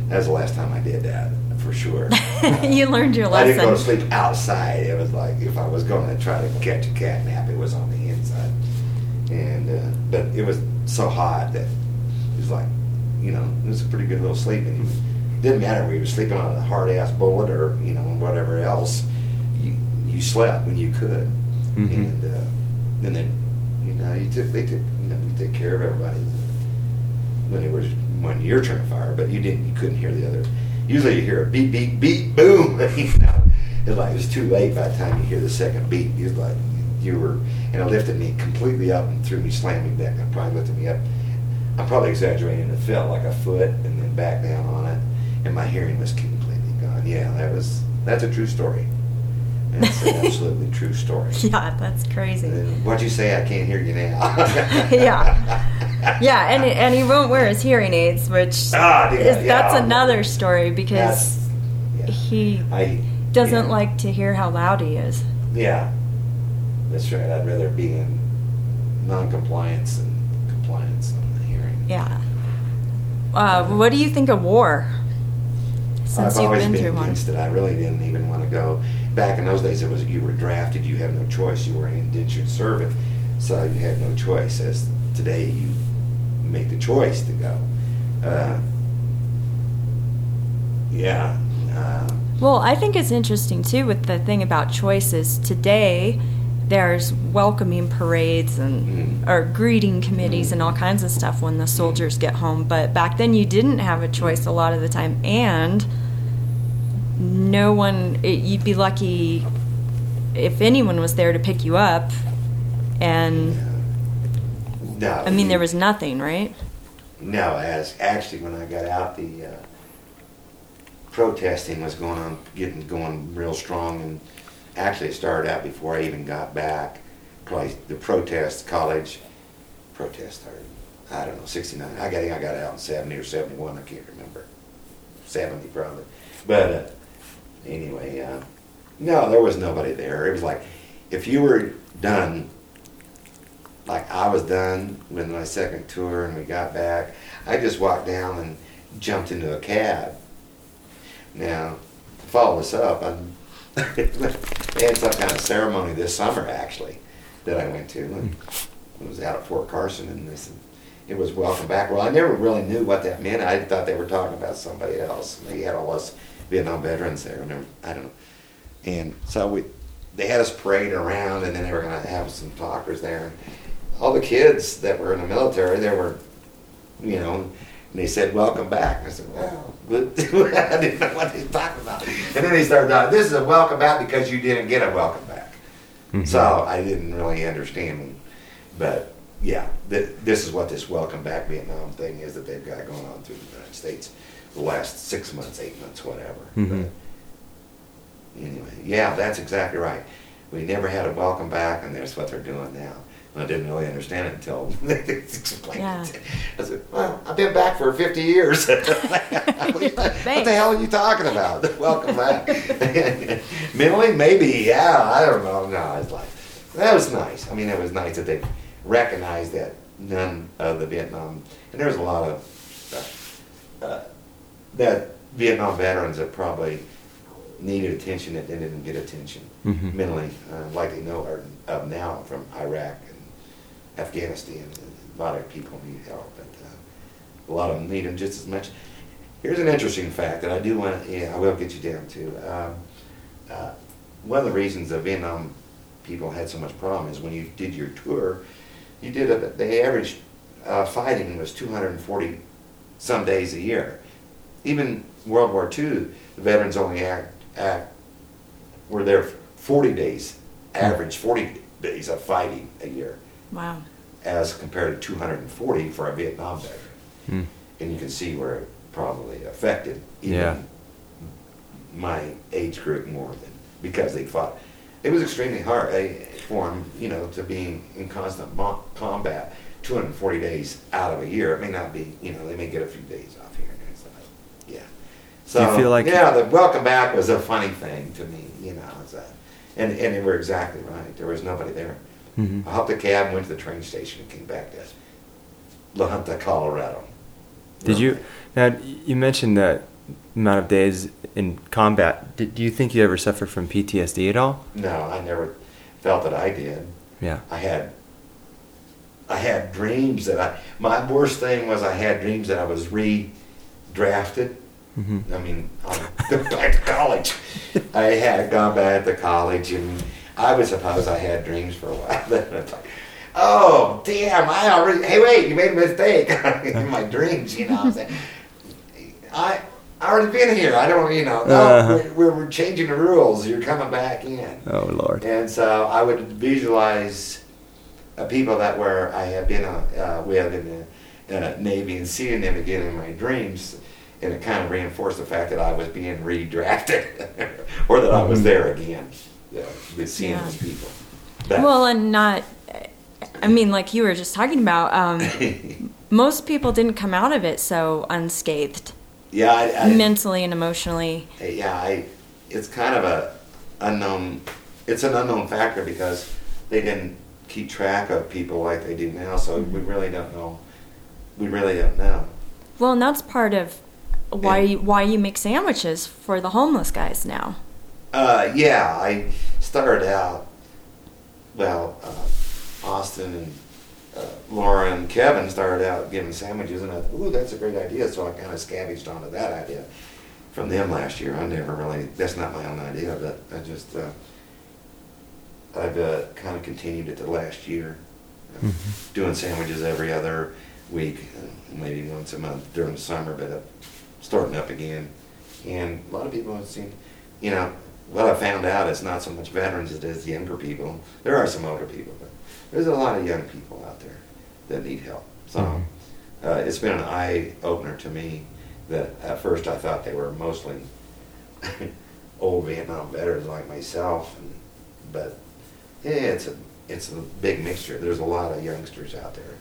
that was the last time I did that, for sure. you learned your lesson. I didn't go to sleep outside. It was like if I was going to try to catch a cat nap, it was on the inside. And uh, but it was so hot that it was like, you know, it was a pretty good little sleep. And it didn't matter whether you were sleeping on a hard ass bullet or you know whatever else. You you slept when you could, Mhm. and uh, and then You know, you took they took you know you take care of everybody when it was when you're trying to fire, but you didn't you couldn't hear the other. Usually you hear a beep beep beep boom. you know, it's like it was too late by the time you hear the second beep. It was like you were and it lifted me completely up and threw me slamming back. It probably lifted me up. I'm probably exaggerating. It felt like a foot and then back down on it, and my hearing was completely gone. Yeah, that was that's a true story. That's an absolutely true story. Yeah, that's crazy. Uh, what'd you say? I can't hear you now. Yeah. Yeah, and and he won't wear his hearing aids, which Ah, yeah, is yeah. that's another story because yeah. he I doesn't like to hear how loud he is. Yeah, that's right. I'd rather be in non-compliance than compliance on the hearing. Yeah. Uh, what do you think of war? Since I've you've always been been through one. it. I really didn't even want to go. Back in those days, it was you were drafted. You had no choice. You were an indentured servant, so you had no choice. As today, you make the choice to go. Uh, yeah. Uh, Well, I think it's interesting too with the thing about choices. Today, there's welcoming parades and Mm. or greeting committees and all kinds of stuff when the soldiers get home. But back then, you didn't have a choice a lot of the time, and no one. It, you'd be lucky if anyone was there to pick you up. And no. I mean, there was nothing, right? No, as actually when I got out, the uh, protesting was going on, getting going real strong, and actually it started out before I even got back. Probably the protest, college protest started. I don't know, '69. I got I got out in '70 or '71. I can't remember. '70 probably, but uh, anyway, uh, no, there was nobody there. It was like if you were done like I was done with my second tour and we got back, I just walked down and jumped into a cab. Now, to follow this up, I'm, they had some kind of ceremony this summer actually that I went to. And hmm. it was out at Fort Carson and said, it was welcome back. Well, I never really knew what that meant. I thought they were talking about somebody else. They had all us Vietnam veterans there. I I don't know. And so we, they had us parading around, and then they were going to have some talkers there. All the kids that were in the military, they were, you know, and they said, "Welcome back." And I said, "Well, good." I didn't know what they were talking about. And then they started talking, "This is a welcome back because you didn't get a welcome back." Mhm. So I didn't really understand, but yeah, th- this is what this welcome back Vietnam thing is that they've got going on through the United States the last six months, eight months, whatever. Mhm. But anyway, yeah, that's exactly right. We never had a welcome back, and that's what they're doing now. And I didn't really understand it until they explained Yeah. it. I said, "Well, I've been back for 50 years. what the hell are you talking about? Welcome back." Mentally, maybe, yeah, I don't know. No, it's like that was nice. I mean, it was nice that they recognized that none of the Vietnam, and there was a lot of uh, uh, that Vietnam veterans that probably needed attention that they didn't get attention Mhm. mentally, uh, like they know are of now from Iraq and Afghanistan. A lot of people need help, but uh, a lot of them need them just as much. Here's an interesting fact that I do want to, yeah, I will get you down to. Um, uh, one of the reasons the Vietnam people had so much problem is when you did your tour, you did a, the average uh, fighting was 240 some days a year. Even World War II, the veterans only act, act were there 40 days, average 40 days of fighting a year, Wow. as compared to 240 for a Vietnam veteran. Mm. And you can see where it probably affected even Yeah. my age group more than because they fought. It was extremely hard eh, for them, you know, to be in constant mo- combat 240 days out of a year. It may not be, you know, they may get a few days off here and there. So, yeah. So, Do you feel like- yeah, the welcome back was a funny thing to me, you know. It's a, and, and they were exactly right. There was nobody there. Mhm. I hopped a cab, went to the train station, and came back to La Junta, Colorado. Did you now? You mentioned that amount of days in combat. Did, do you think you ever suffered from PTSD at all? No, I never felt that I did. Yeah. I had I had dreams that I my worst thing was I had dreams that I was redrafted. hmm I mean, back to college. I had gone back to college, and I would suppose I had dreams for a while. oh damn! I already. Hey, wait! You made a mistake in my dreams. You know, what I'm saying, I I already been here. I don't. You know, no, Uh-huh. we're, we're changing the rules. You're coming back in. Oh Lord. And so I would visualize uh, people that were I had been uh, uh, with in the uh, Navy and seeing them again in my dreams, and it kind of reinforced the fact that I was being redrafted, or that I was Mhm. there again, with seeing Yeah. those people. But- Well, and not. I mean, like you were just talking about. Um, most people didn't come out of it so unscathed, yeah, I, I, mentally and emotionally. yeah, I, it's kind of a unknown. It's an unknown factor because they didn't keep track of people like they do now, so we really don't know. We really don't know. Well, and that's part of why And- you, why you make sandwiches for the homeless guys now. Uh, yeah, I started out. Well, uh, Austin and uh, Laura and Kevin started out giving sandwiches, and I thought, ooh, that's a great idea. So I kind of scavenged onto that idea from them last year. I never really. That's not my own idea, but I just. Uh, I've uh, kind of continued it the last year, uh, Mhm. doing sandwiches every other week, uh, maybe once a month during the summer, but uh, starting up again. And a lot of people have seen, you know, what I found out is not so much veterans as it is younger people. There are some older people, but there's a lot of young people out there that need help. So Mhm. uh, it's been an eye opener to me that at first I thought they were mostly old Vietnam veterans like myself, and, but yeah, it's a it's a big mixture. There's a lot of youngsters out there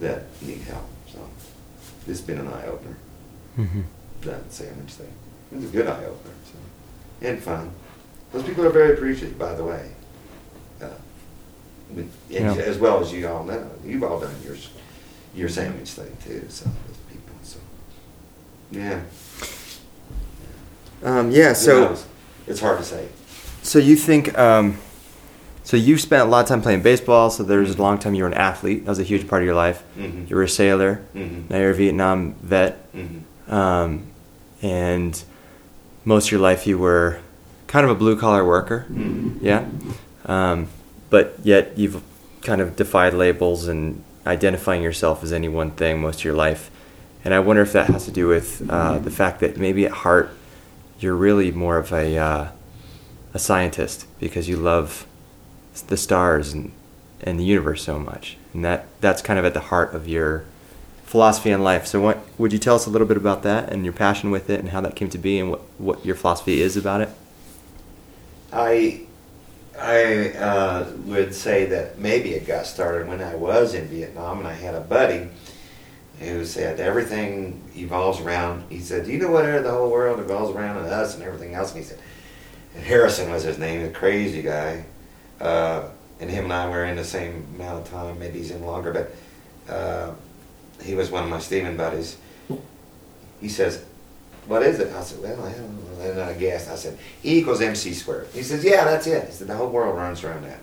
that need help. So it's been an eye opener hmm that sandwich thing. It was a good eye opener. So. And fun. Those people are very appreciative, by the way. Uh, and Yeah. As well as you all know. You've all done your, your sandwich thing too, so those people. So, yeah. Um, yeah. So? It's hard to say. so you think um, so you spent a lot of time playing baseball. So there was a long time you were an athlete. That was a huge part of your life. Mhm. You were a sailor. Mhm. Now you're a Vietnam vet. Mhm. Um, and most of your life you were kind of a blue collar worker. Mhm. Yeah. Um, but yet you've kind of defied labels and identifying yourself as any one thing most of your life. And I wonder if that has to do with uh, the fact that maybe at heart you're really more of a, uh, a scientist because you love the stars and, and the universe so much. And that, that's kind of at the heart of your philosophy in life. So what, would you tell us a little bit about that and your passion with it and how that came to be and what, what your philosophy is about it? I I uh, would say that maybe it got started when I was in Vietnam, and I had a buddy who said everything evolves around. He said, "Do you know what the whole world evolves around us and everything else?" And he said, and Harrison was his name, a crazy guy, uh, and him and I were in the same amount of time. Maybe he's in longer, but uh, he was one of my steaming buddies. He says, what is it? I said, well, I don't know. And I guessed. I said, E equals MC squared. He says, yeah, that's it. He said, the whole world runs around that.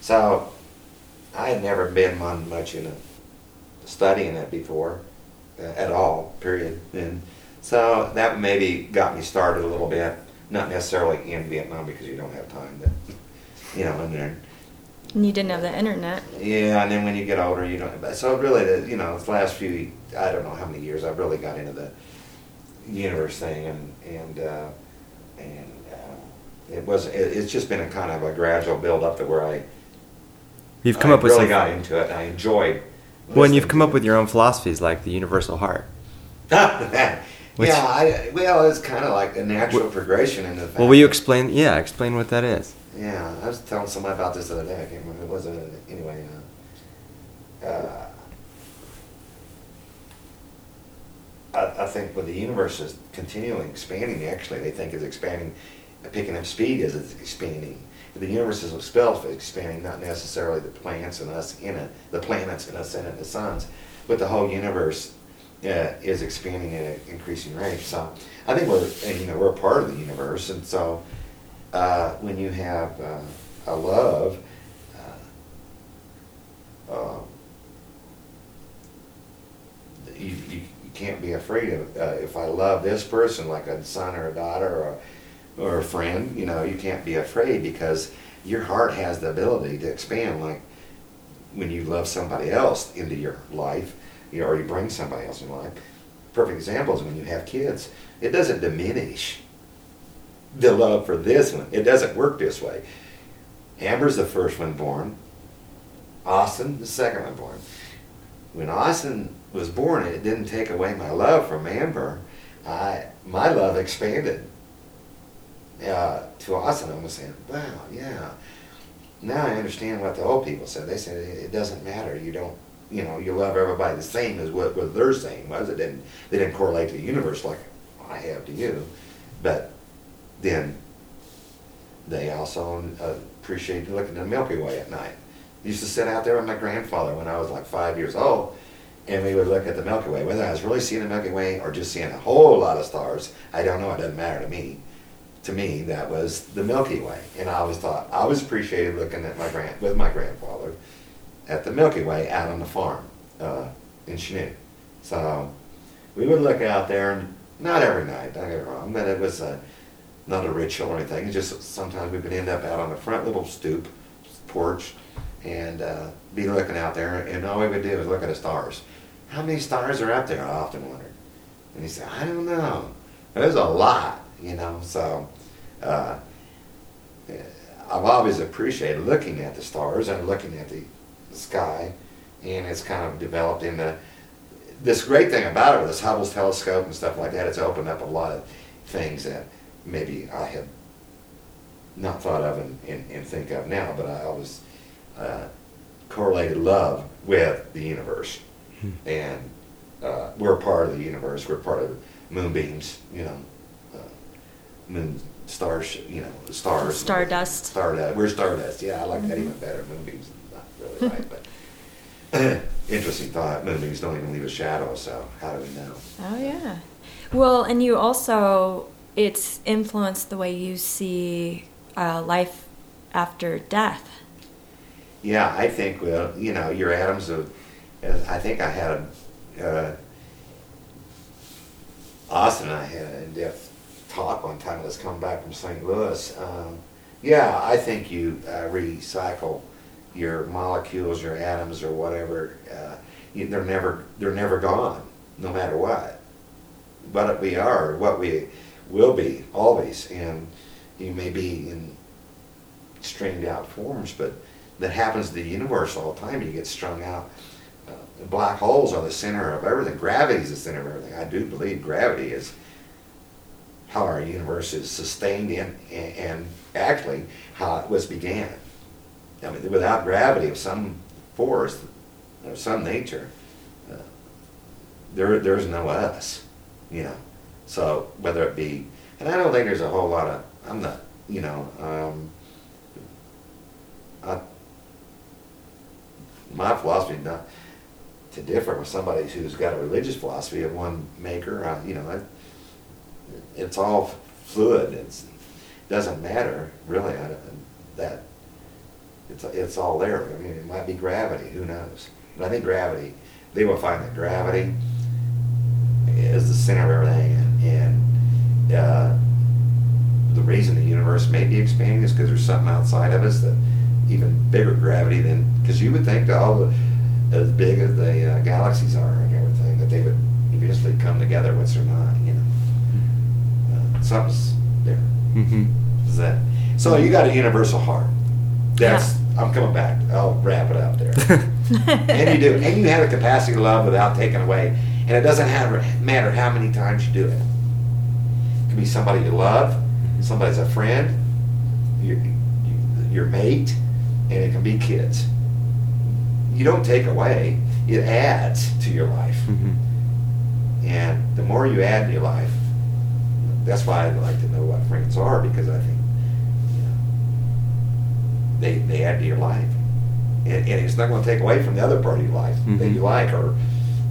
So I had never been on much in a, studying it before uh, at all, period. And so that maybe got me started a little bit. Not necessarily in Vietnam because you don't have time to, you know, and then And you didn't have the internet. yeah, and then when you get older, you don't. So really, the you know, the last few, I don't know how many years, I've really got into the universe thing, and and uh, and uh, it was. It, it's just been a kind of a gradual build up to where I. You've come I up with really some, got into it. and I enjoyed. Well, and you've come up it. with your own philosophies, like the universal heart. Which- yeah, I, well, it's kind of like a natural progression in the. Fact Well, will you explain? Yeah, explain what that is. Yeah, I was telling somebody about this the other day. I can't remember. It wasn't anyway. Uh, uh, I, I think with the universe is continually expanding. Actually, they think it's expanding, picking up speed as it's expanding. The universe is itself expanding, not necessarily the plants and us in it, the planets and us in it, the suns, but the whole universe uh, is expanding at an increasing rate. So I think we're, you know, we're a part of the universe, and so uh, when you have uh, a love, uh, you, you, you can't be afraid of. Uh, if I love this person, like a son or a daughter or or a friend, you know, you can't be afraid because your heart has the ability to expand. Like when you love somebody else into your life, you already bring somebody else in life. Perfect example is when you have kids. It doesn't diminish the love for this one. It doesn't work this way. Amber's the first one born. Austin, the second one born. When Austin was born, it didn't take away my love from Amber. I my love expanded uh, to Austin. I was saying, "Wow, yeah." Now I understand what the old people said. They said it doesn't matter. You don't, you know, you love everybody the same as what, what their saying was. It didn't. They didn't correlate to the universe like I have to you, but then they also uh, appreciated looking at the Milky Way at night. I used to sit out there with my grandfather when I was like five years old, and we would look at the Milky Way. Whether I was really seeing the Milky Way or just seeing a whole lot of stars, I don't know. It doesn't matter to me. To me, that was the Milky Way, and I always thought I was appreciated looking at my grand with my grandfather at the Milky Way out on the farm uh, in Chanute. So we would look out there, and not every night, don't get me wrong, but it was uh, not a ritual or anything. It's just sometimes we would end up out on the front little stoop porch and uh, be looking out there, and all we would do is look at the stars. How many stars are up there? I often wondered. And he said, I don't know. There's a lot, you know. So uh, I've always appreciated looking at the stars and looking at the sky, and it's kind of developed into this great thing about it with this Hubble's telescope and stuff like that. It's opened up a lot of things that maybe I had not thought of and, and, and think of now, but I always uh, correlated love with the universe. Hmm. And uh, we're part of the universe. We're part of moonbeams, you know, uh, moon stars, you know, stars. Stardust. Stardust. We're stardust. Yeah, I like mm-hmm. that even better. Moonbeams, not really right, but interesting thought. Moonbeams don't even leave a shadow, so how do we know? Oh yeah. Well, and you also it's influenced the way you see uh, life after death. Yeah, I think well, you know, your atoms of. I think I had a. Uh, Austin and I had an in-depth talk one time. Let's come back from St. Louis. Um, yeah, I think you uh, recycle your molecules, your atoms, or whatever. Uh, you, they're never they're never gone, no matter what. What we are, what we will be always, and you may be in strained out forms, but that happens to the universe all the time. You get strung out. Uh, black holes are the center of everything. Gravity is the center of everything. I do believe gravity is how our universe is sustained in, and, and actually how it was began. I mean, without gravity of some force, of some nature, uh, there there's no us, you know. So whether it be, and I don't think there's a whole lot of, I'm not, you know, um, I, my philosophy not to differ with somebody who's got a religious philosophy of one maker. I, you know, it, it's all fluid. It's, it doesn't matter really I, that it's it's all there. I mean, it might be gravity. Who knows? But I think gravity. They will find that gravity is the center of everything, and, and uh, the reason the universe may be expanding is because there's something outside of us that even bigger gravity than because you would think that all the as big as the uh, galaxies are and everything that they would eventually come together, which they're not. You know, uh, something's there. Mm-hmm. Is that so? You got a universal heart. That's yeah. I'm coming back. I'll wrap it up there. and you do, and you have a capacity to love without taking away. And it doesn't have, matter how many times you do it. It can be somebody you love, somebody's a friend, your, your mate, and it can be kids. You don't take away, it adds to your life. Mm-hmm. And the more you add to your life, that's why I'd like to know what friends are because I think you know, they, they add to your life. And, and it's not going to take away from the other part of your life mm-hmm. that you like, or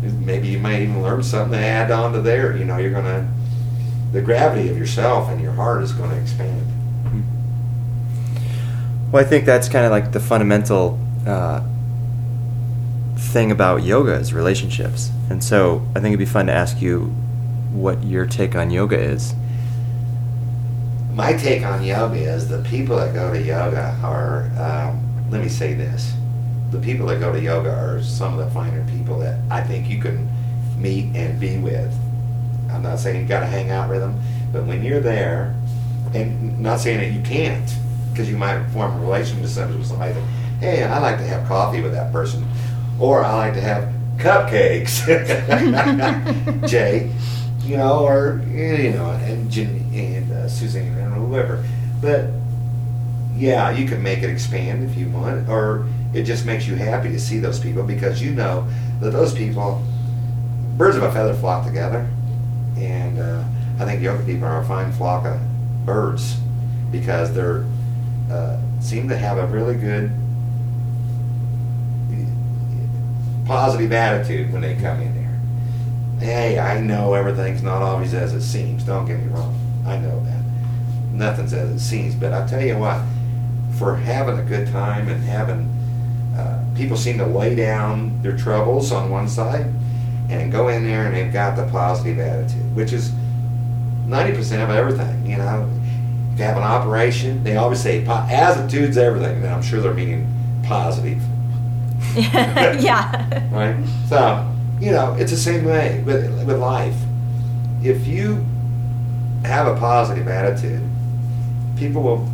maybe you might even learn something to add on to there. You know, you're going to, the gravity of yourself and your heart is going to expand. Well, I think that's kind of like the fundamental uh, thing about yoga is relationships. And so I think it'd be fun to ask you what your take on yoga is. My take on yoga is the people that go to yoga are, um, let me say this, the people that go to yoga are some of the finer people that I think you can meet and be with. I'm not saying you got to hang out with them, but when you're there, and not saying that you can't, because you might form a relationship with somebody that, hey, I like to have coffee with that person, or I like to have cupcakes, Jay, you know, or you know, and Jen and uh, Suzanne and whoever. But yeah, you can make it expand if you want, or it just makes you happy to see those people because you know that those people, birds of a feather flock together, and uh, I think yoga people are a fine flock of birds because they're uh, seem to have a really good positive attitude when they come in there. Hey, I know everything's not always as it seems. Don't get me wrong. I know that. Nothing's as it seems. But I tell you what, for having a good time and having uh, people seem to lay down their troubles on one side and go in there and they've got the positive attitude, which is 90% of everything, you know. If you have an operation, they always say attitude's everything, and I'm sure they're meaning positive. yeah. Right? So, you know, it's the same way with, with life. If you have a positive attitude, people will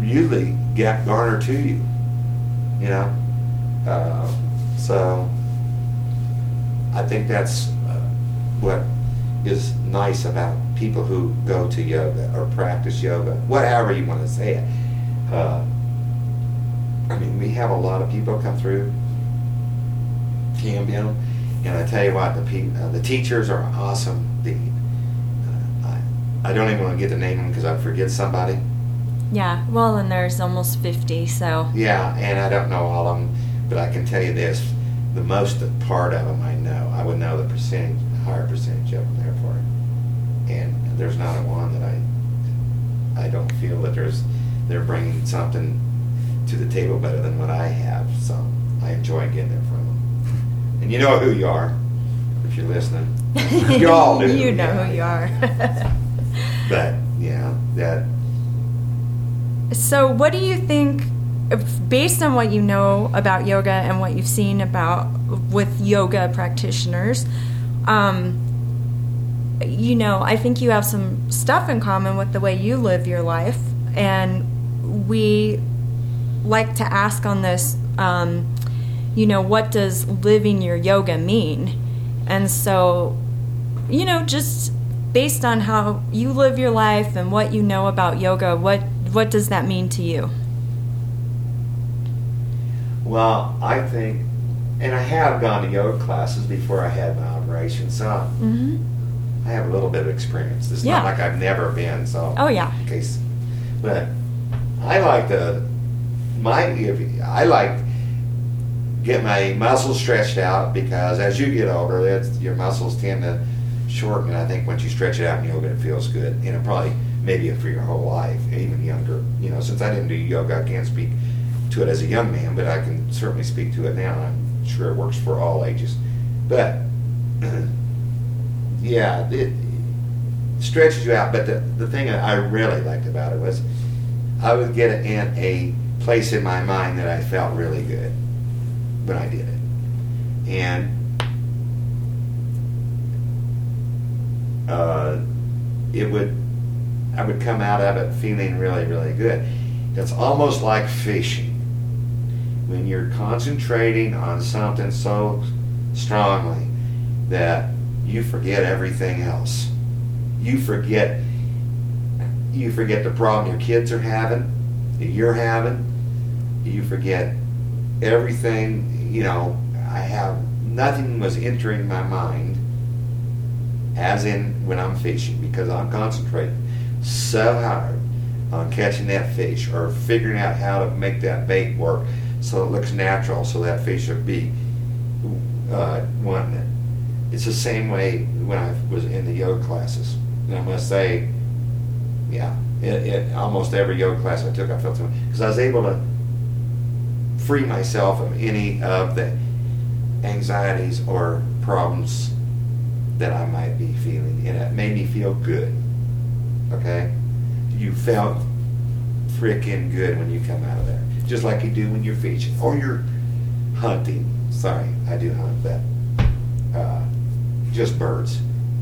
usually get garner to you. You know? Uh, so, I think that's uh, what is nice about people who go to yoga or practice yoga, whatever you want to say it. Uh, I mean, we have a lot of people come through Cambio, and I tell you what, the pe- uh, the teachers are awesome. The uh, I, I don't even want to get the name because I forget somebody. Yeah, well, and there's almost 50, so. Yeah, and I don't know all of them, but I can tell you this: the most part of them I know. I would know the percentage, higher percentage of them there for it. And there's not a one that I I don't feel that there's they're bringing something to the table better than what I have. So I enjoy getting it from them. And you know who you are if you're listening. You all do. you know Yeah, who you are. But yeah, that so, what do you think, based on what you know about yoga and what you've seen about with yoga practitioners, um, you know, I think you have some stuff in common with the way you live your life, and we like to ask on this, um, you know, what does living your yoga mean? And so, you know, just based on how you live your life and what you know about yoga, what what does that mean to you? well, I think, and I have gone to yoga classes before I had my operation, so Mm-hmm. I have a little bit of experience. It's Yeah. not like I've never been, so. Oh yeah. in case. But I like to my I like get my muscles stretched out because as you get older, that's, your muscles tend to shorten. I think once you stretch it out in yoga, it feels good. And it probably maybe for your whole life, even younger. You know, since I didn't do yoga, I can't speak to it as a young man, but I can certainly speak to it now. I'm sure it works for all ages. But yeah, it stretches you out. But the, the thing I really liked about it was I would get in a place in my mind that I felt really good when I did it. And uh, it would, I would come out of it feeling really, really good. It's almost like fishing. When you're concentrating on something so strongly that you forget everything else. You forget you forget the problem your kids are having, that you're having. You forget everything, you know, I have nothing was entering my mind as in when I'm fishing because I'm concentrating so hard on catching that fish or figuring out how to make that bait work so it looks natural so that fish would be uh, it. It's the same way when I was in the yoga classes. And I must say, yeah, it, it, almost every yoga class I took, I felt because I was able to free myself of any of the anxieties or problems that I might be feeling, and it made me feel good. Okay, you felt freaking good when you come out of there. Just like you do when you're fishing or you're hunting. Sorry, I do hunt, but uh, just birds.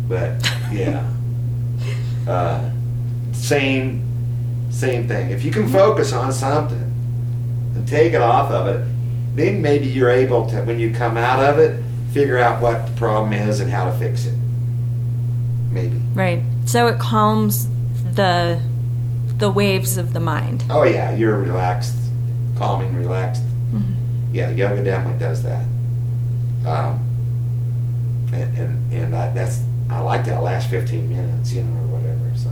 But yeah, uh, same same thing. If you can focus on something and take it off of it, then maybe you're able to, when you come out of it, figure out what the problem is and how to fix it. Maybe. Right. So it calms the the waves of the mind. Oh yeah, you're relaxed, calming, relaxed. Mm-hmm. Yeah, yoga definitely does that. Um, and and, and I, that's I like that last 15 minutes, you know, or whatever. So.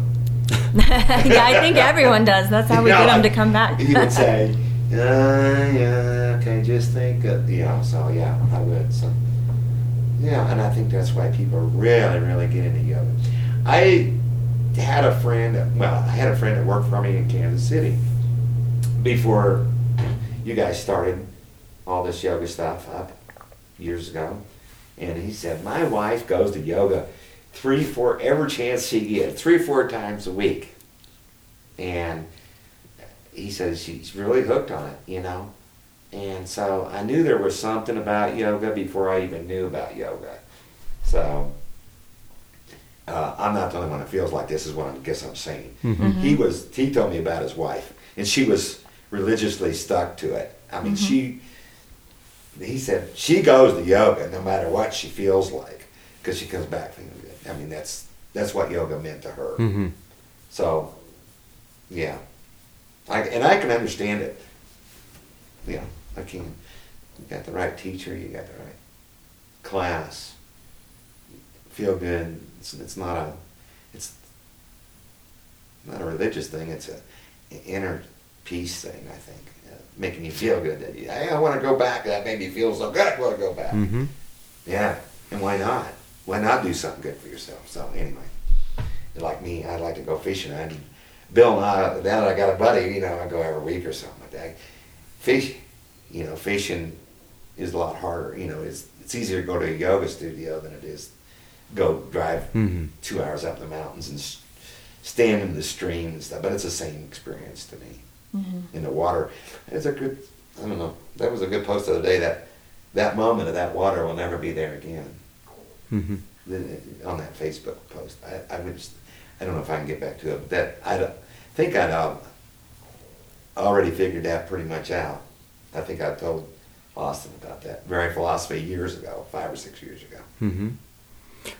yeah, I think everyone does. That's how we know, get them to come back. You would say, uh, yeah, okay, just think, of, you know. So yeah, I would. So yeah, and I think that's why people really, really get into yoga. I had a friend. Well, I had a friend that worked for me in Kansas City before you guys started all this yoga stuff up years ago, and he said my wife goes to yoga three, four, every chance she gets, three, four times a week, and he says she's really hooked on it, you know. And so I knew there was something about yoga before I even knew about yoga. So uh, I'm not the only one that feels like this. Is what I guess I'm saying. Mm-hmm. He was. He told me about his wife, and she was religiously stuck to it. I mean, she. He said she goes to yoga no matter what she feels like, because she comes back feeling good. I mean, that's that's what yoga meant to her. Mm-hmm. So, yeah, I, and I can understand it. Yeah, I can. You got the right teacher. You got the right class. Feel good. It's, it's not a. It's not a religious thing. It's a an inner peace thing. I think, uh, making you feel good. That you, hey, I want to go back. That made me feel so good. I want to go back. Mm-hmm. Yeah, and why not? Why not do something good for yourself? So anyway, like me, I'd like to go fishing. I, Bill and I, now that I got a buddy, you know, I go every week or something like that. Fish, you know, fishing is a lot harder. You know, it's it's easier to go to a yoga studio than it is go drive Mm-hmm. two hours up the mountains and stand in the stream and stuff. But it's the same experience to me Mm-hmm. in the water. It's a good. I don't know. That was a good post the other day. That that moment of that water will never be there again. Mm-hmm. On that Facebook post, I, I would. Just, I don't know if I can get back to it, but that I don't- think I'd uh, already figured that pretty much out. I think I told Austin about that very philosophy years ago, five or six years ago. Mm-hmm.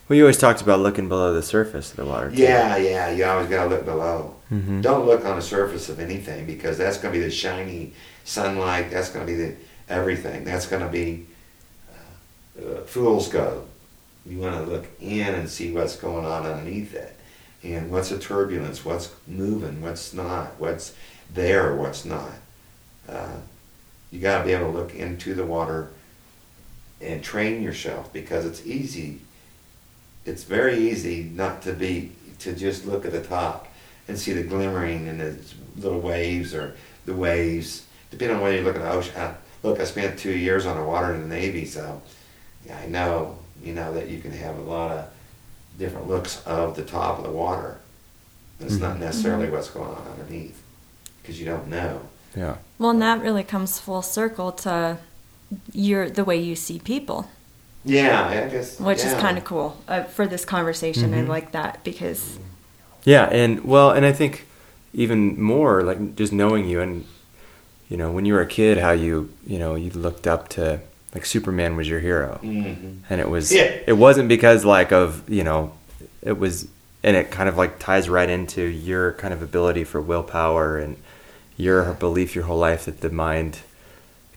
Well, you always talked about looking below the surface of the water. too. Yeah, yeah, you always got to look below. Mhm. Don't look on the surface of anything because that's going to be the shiny sunlight. That's going to be the everything. That's going to be uh, uh, fool's gold. You want to look in and see what's going on underneath it, and what's the turbulence, what's moving, what's not, what's there, what's not. Uh, you got to be able to look into the water and train yourself because it's easy it's very easy not to be to just look at the top and see the glimmering and the little waves or the waves depending on whether you look at the ocean. I, look i spent two years on the water in the navy so yeah, i know you know that you can have a lot of different looks of the top of the water. It's not necessarily what's going on underneath because you don't know. Yeah. Well, and that really comes full circle to your the way you see people, yeah i guess which is kind of cool uh, for this conversation. I Mhm. like that because Yeah, and well, and I think even more like just knowing you and you know when you were a kid, how you you know you looked up to like Superman was your hero, Mhm. and it was Yeah. it wasn't because like of you know it was and it kind of like ties right into your kind of ability for willpower and your belief your whole life that the mind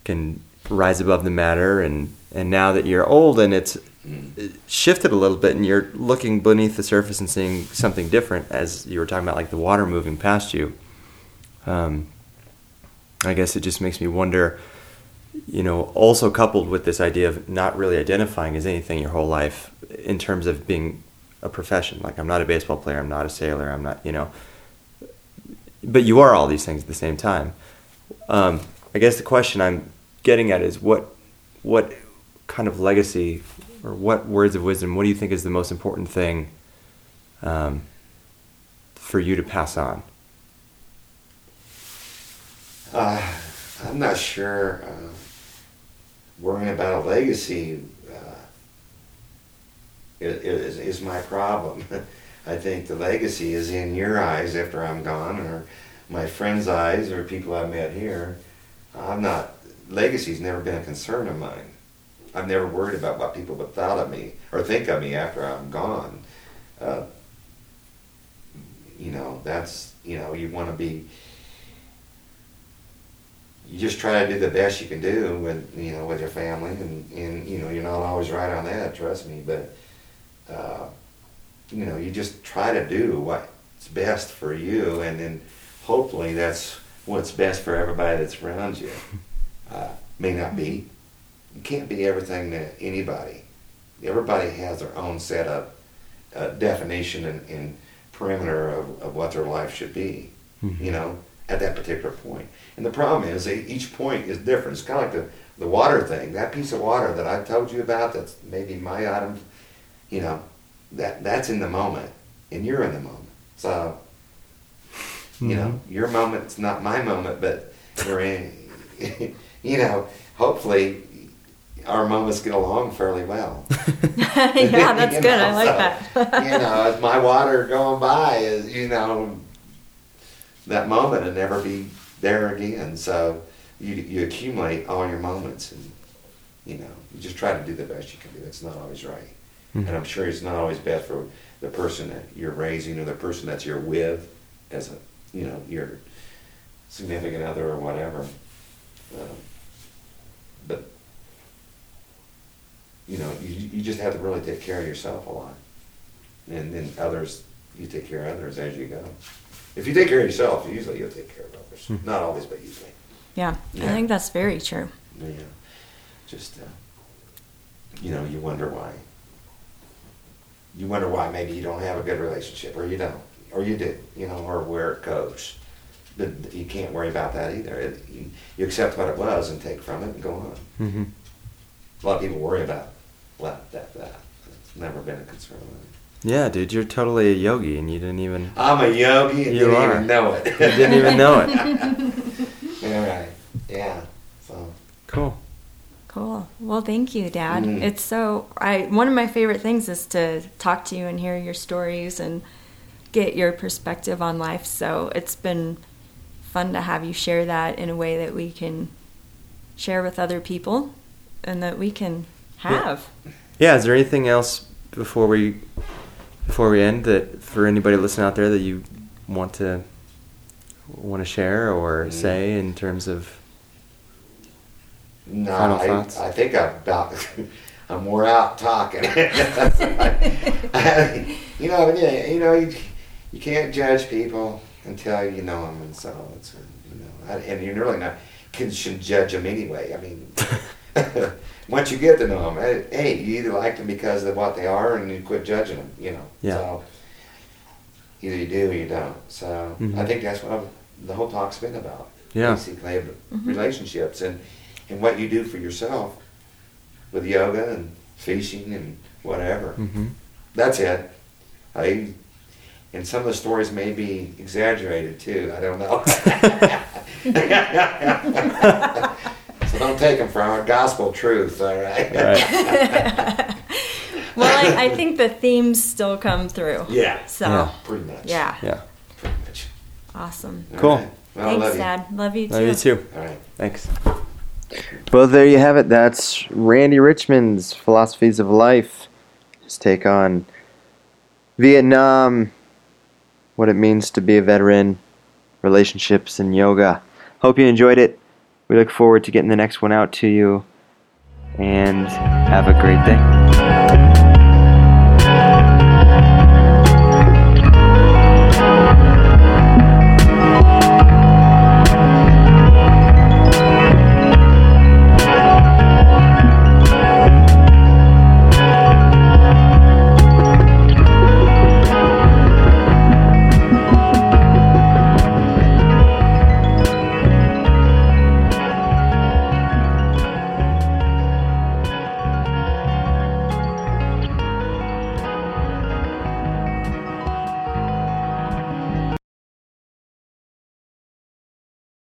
can rise above the matter and and now that you're old and it's it shifted a little bit and you're looking beneath the surface and seeing something different as you were talking about like the water moving past you. Um, i guess it just makes me wonder you know also coupled with this idea of not really identifying as anything your whole life in terms of being a profession. Like i'm not a baseball player i'm not a sailor i'm not you know. But you are all these things at the same time. Um, i guess the question i'm getting at is what what kind of legacy or what words of wisdom what do you think is the most important thing um, for you to pass on Uh, I'm not sure. Uh, worrying about a legacy uh, is, is my problem. I think the legacy is in your eyes after I'm gone, or my friends' eyes, or people I met here. I'm not. Legacy's never been a concern of mine. I've never worried about what people would thought of me or think of me after I'm gone. Uh, you know, that's you know, you want to be. You just try to do the best you can do with you know with your family, and and you know you're not always right on that. Trust me, but. Uh, you know, you just try to do what's best for you, and then hopefully that's what's best for everybody that's around you. Uh, may not be. You can't be everything to anybody. Everybody has their own set of uh, definition and, and perimeter of, of, what their life should be, mm-hmm. you know, at that particular point. And the problem is each point is different. It's kind of like the, the water thing. That piece of water that I told you about that's maybe my item, you know, that that's in the moment, and you're in the moment. So, you mm-hmm. know, your moment's not my moment, but we're in. you know, hopefully, our moments get along fairly well. yeah, that's good. Know, I like so, that. you know, as my water going by is, you know, that moment and never be there again. So you you accumulate all your moments, and you know, you just try to do the best you can do. It's not always right. Mm-hmm. And I'm sure it's not always best for the person that you're raising or the person that you're with as a, you know, your significant other or whatever. Um, but, you know, you, you just have to really take care of yourself a lot. And then others, you take care of others as you go. If you take care of yourself, usually you'll take care of others. Mm-hmm. Not always, but usually. Yeah, yeah, I think that's very true. Yeah. Just, uh, you know, you wonder why you wonder why maybe you don't have a good relationship, or you don't, or you do, you know, or where it goes. But you can't worry about that either. It, you, you, accept what it was and take from it and go on. Mm-hmm. A lot of people worry about that. That that. It's never been a concern. of mine. Yeah, dude, you're totally a yogi, and you didn't even. I'm a yogi, and you didn't are. even know it. you didn't even know it. All right. Yeah. So. Cool. Cool. Well, thank you, Dad. Mm. It's so I one of my favorite things is to talk to you and hear your stories and get your perspective on life. So it's been fun to have you share that in a way that we can share with other people and that we can have. Yeah. yeah is there anything else before we before we end that for anybody listening out there that you want to want to share or mm. say in terms of no, I, I think I'm about I'm more out talking. you know, you know, you, you can't judge people until you know them, and so it's you know, and you're really not can should judge them anyway. I mean, once you get to know them, hey, you either like them because of what they are, and you quit judging them. You know, yeah. So either you do or you don't. So mm-hmm. I think that's what I'm, the whole talk's been about. Yeah, basically mm-hmm. relationships and and what you do for yourself with yoga and fishing and whatever. Mm-hmm. That's it. I, and some of the stories may be exaggerated too. I don't know. so don't take them for our gospel truth, all right? right. well, I, I, think the themes still come through. Yeah. So, yeah. pretty much. Yeah. Yeah. Pretty much. Awesome. Cool. Right. Well, Thanks, love Dad. Love you too. Love you too. All right. Thanks. Well, there you have it. That's Randy Richmond's philosophies of life. His take on Vietnam, what it means to be a veteran, relationships, and yoga. Hope you enjoyed it. We look forward to getting the next one out to you. And have a great day.